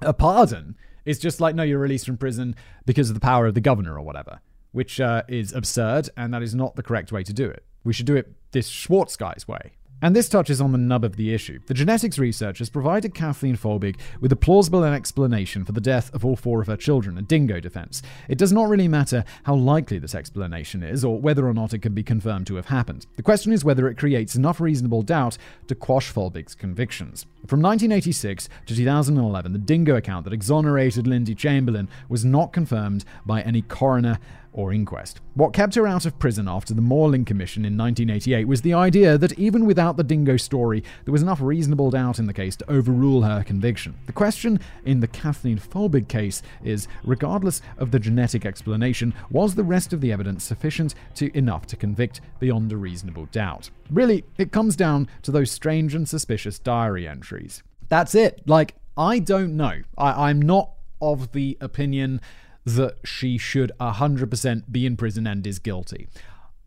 A: A pardon is just like no, you're released from prison because of the power of the governor or whatever which uh, is absurd, and that is not the correct way to do it. We should do it this Schwartz guy's way. And this touches on the nub of the issue. The genetics researchers provided Kathleen Folbig with a plausible explanation for the death of all four of her children, a dingo defense. It does not really matter how likely this explanation is, or whether or not it can be confirmed to have happened. The question is whether it creates enough reasonable doubt to quash Folbig's convictions. From 1986 to 2011, the dingo account that exonerated Lindy Chamberlain was not confirmed by any coroner or inquest. What kept her out of prison after the Morling Commission in 1988 was the idea that even without the dingo story, there was enough reasonable doubt in the case to overrule her conviction. The question in the Kathleen Folbig case is regardless of the genetic explanation, was the rest of the evidence sufficient to enough to convict beyond a reasonable doubt? Really, it comes down to those strange and suspicious diary entries. That's it. Like, I don't know. I, I'm not of the opinion that she should 100% be in prison and is guilty.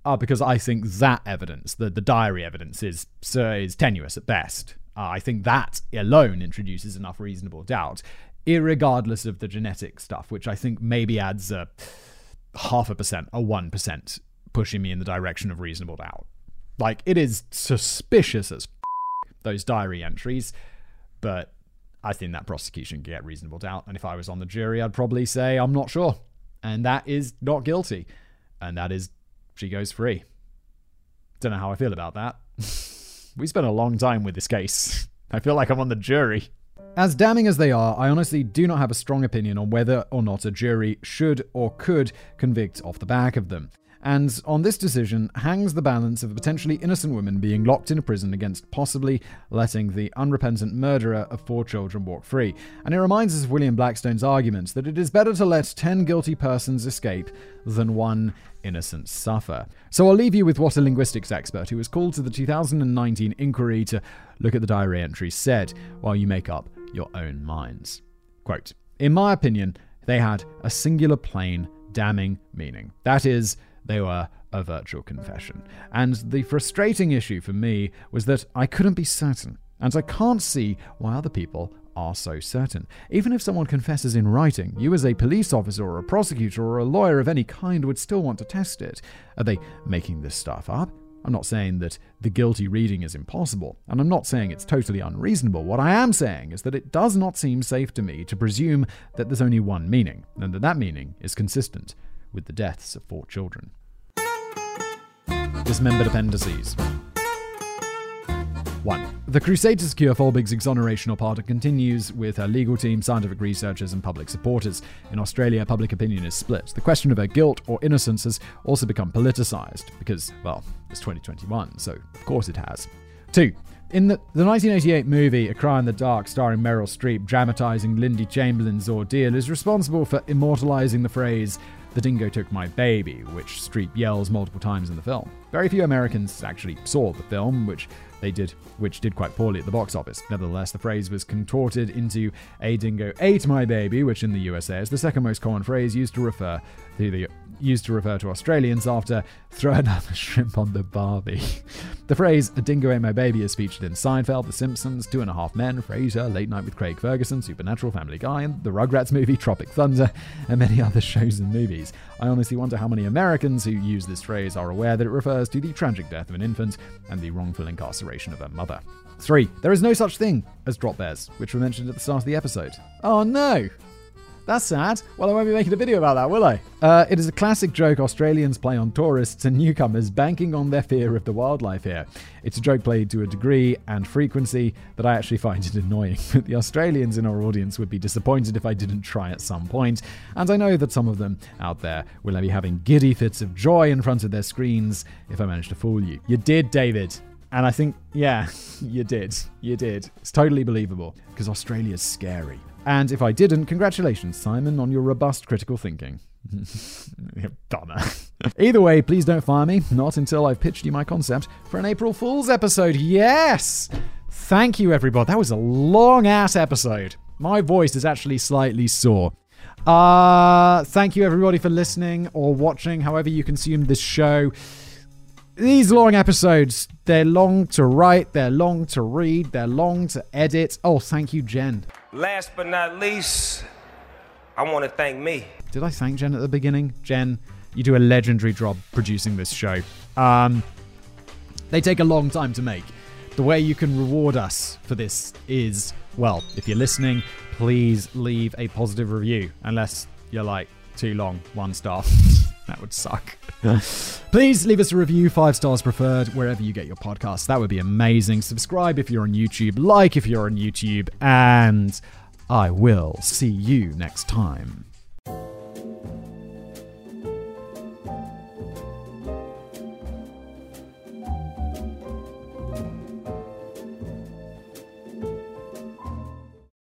A: Uh, because I think that evidence, the, the diary evidence, is, uh, is tenuous at best. Uh, I think that alone introduces enough reasonable doubt, regardless of the genetic stuff, which I think maybe adds a half a percent, a 1%, pushing me in the direction of reasonable doubt. Like, it is suspicious as those diary entries, but I think that prosecution can get reasonable doubt. And if I was on the jury, I'd probably say I'm not sure. And that is not guilty. And that is she goes free. Don't know how I feel about that. <laughs> we spent a long time with this case. <laughs> I feel like I'm on the jury. As damning as they are, I honestly do not have a strong opinion on whether or not a jury should or could convict off the back of them and on this decision hangs the balance of a potentially innocent woman being locked in a prison against possibly letting the unrepentant murderer of four children walk free. And it reminds us of William Blackstone's argument that it is better to let 10 guilty persons escape than one innocent suffer. So I'll leave you with what a linguistics expert who was called to the 2019 inquiry to look at the diary entries said while you make up your own minds. Quote, In my opinion, they had a singular plain damning meaning. That is, they were a virtual confession. And the frustrating issue for me was that I couldn't be certain, and I can't see why other people are so certain. Even if someone confesses in writing, you as a police officer or a prosecutor or a lawyer of any kind would still want to test it. Are they making this stuff up? I'm not saying that the guilty reading is impossible, and I'm not saying it's totally unreasonable. What I am saying is that it does not seem safe to me to presume that there's only one meaning, and that that meaning is consistent with the deaths of four children dismembered appendices. 1. The crusade to secure Folbig's exoneration pardon continues with her legal team, scientific researchers, and public supporters. In Australia, public opinion is split. The question of her guilt or innocence has also become politicised because, well, it's 2021, so of course it has. 2. In the, the 1988 movie A Cry in the Dark, starring Meryl Streep, dramatizing Lindy Chamberlain's ordeal, is responsible for immortalizing the phrase, the dingo took my baby, which Streep yells multiple times in the film. Very few Americans actually saw the film, which they did, which did quite poorly at the box office. Nevertheless, the phrase was contorted into "a dingo ate my baby," which in the USA is the second most common phrase used to refer to the used to refer to Australians after throw another <laughs> shrimp on the Barbie. the phrase "a dingo ate my baby" is featured in Seinfeld, The Simpsons, Two and a Half Men, Frasier, Late Night with Craig Ferguson, Supernatural, Family Guy, and the Rugrats movie Tropic Thunder, and many <laughs> other shows and movies. I honestly wonder how many Americans who use this phrase are aware that it refers to the tragic death of an infant and the wrongful incarceration of her mother. 3. There is no such thing as drop bears, which were mentioned at the start of the episode. Oh no! That's sad. Well, I won't be making a video about that, will I? Uh, it is a classic joke Australians play on tourists and newcomers, banking on their fear of the wildlife here. It's a joke played to a degree and frequency that I actually find it annoying. <laughs> The Australians in our audience would be disappointed if I didn't try at some point, and I know that some of them out there will be having giddy fits of joy in front of their screens if I manage to fool you. You did, David. And I think, yeah, <laughs> you did. You did. It's totally believable because Australia's scary. And if I didn't, congratulations, Simon, on your robust critical thinking. <laughs> Donna. <laughs> Either way, please don't fire me. Not until I've pitched you my concept for an April Fool's episode. Yes! Thank you, everybody. That was a long ass episode. My voice is actually slightly sore. Uh, thank you, everybody, for listening or watching, however you consume this show. These long episodes, they're long to write, they're long to read, they're long to edit. Oh, thank you, Jen.
D: Last but not least, I want to thank me.
A: Did I thank Jen at the beginning? Jen, you do a legendary job producing this show. Um, they take a long time to make. The way you can reward us for this is, well, if you're listening, please leave a positive review, unless you're like too long, one star. <laughs> that would suck. <laughs> Please leave us a review, five stars preferred, wherever you get your podcasts. That would be amazing. Subscribe if you're on YouTube, like if you're on YouTube, and I will see you next time.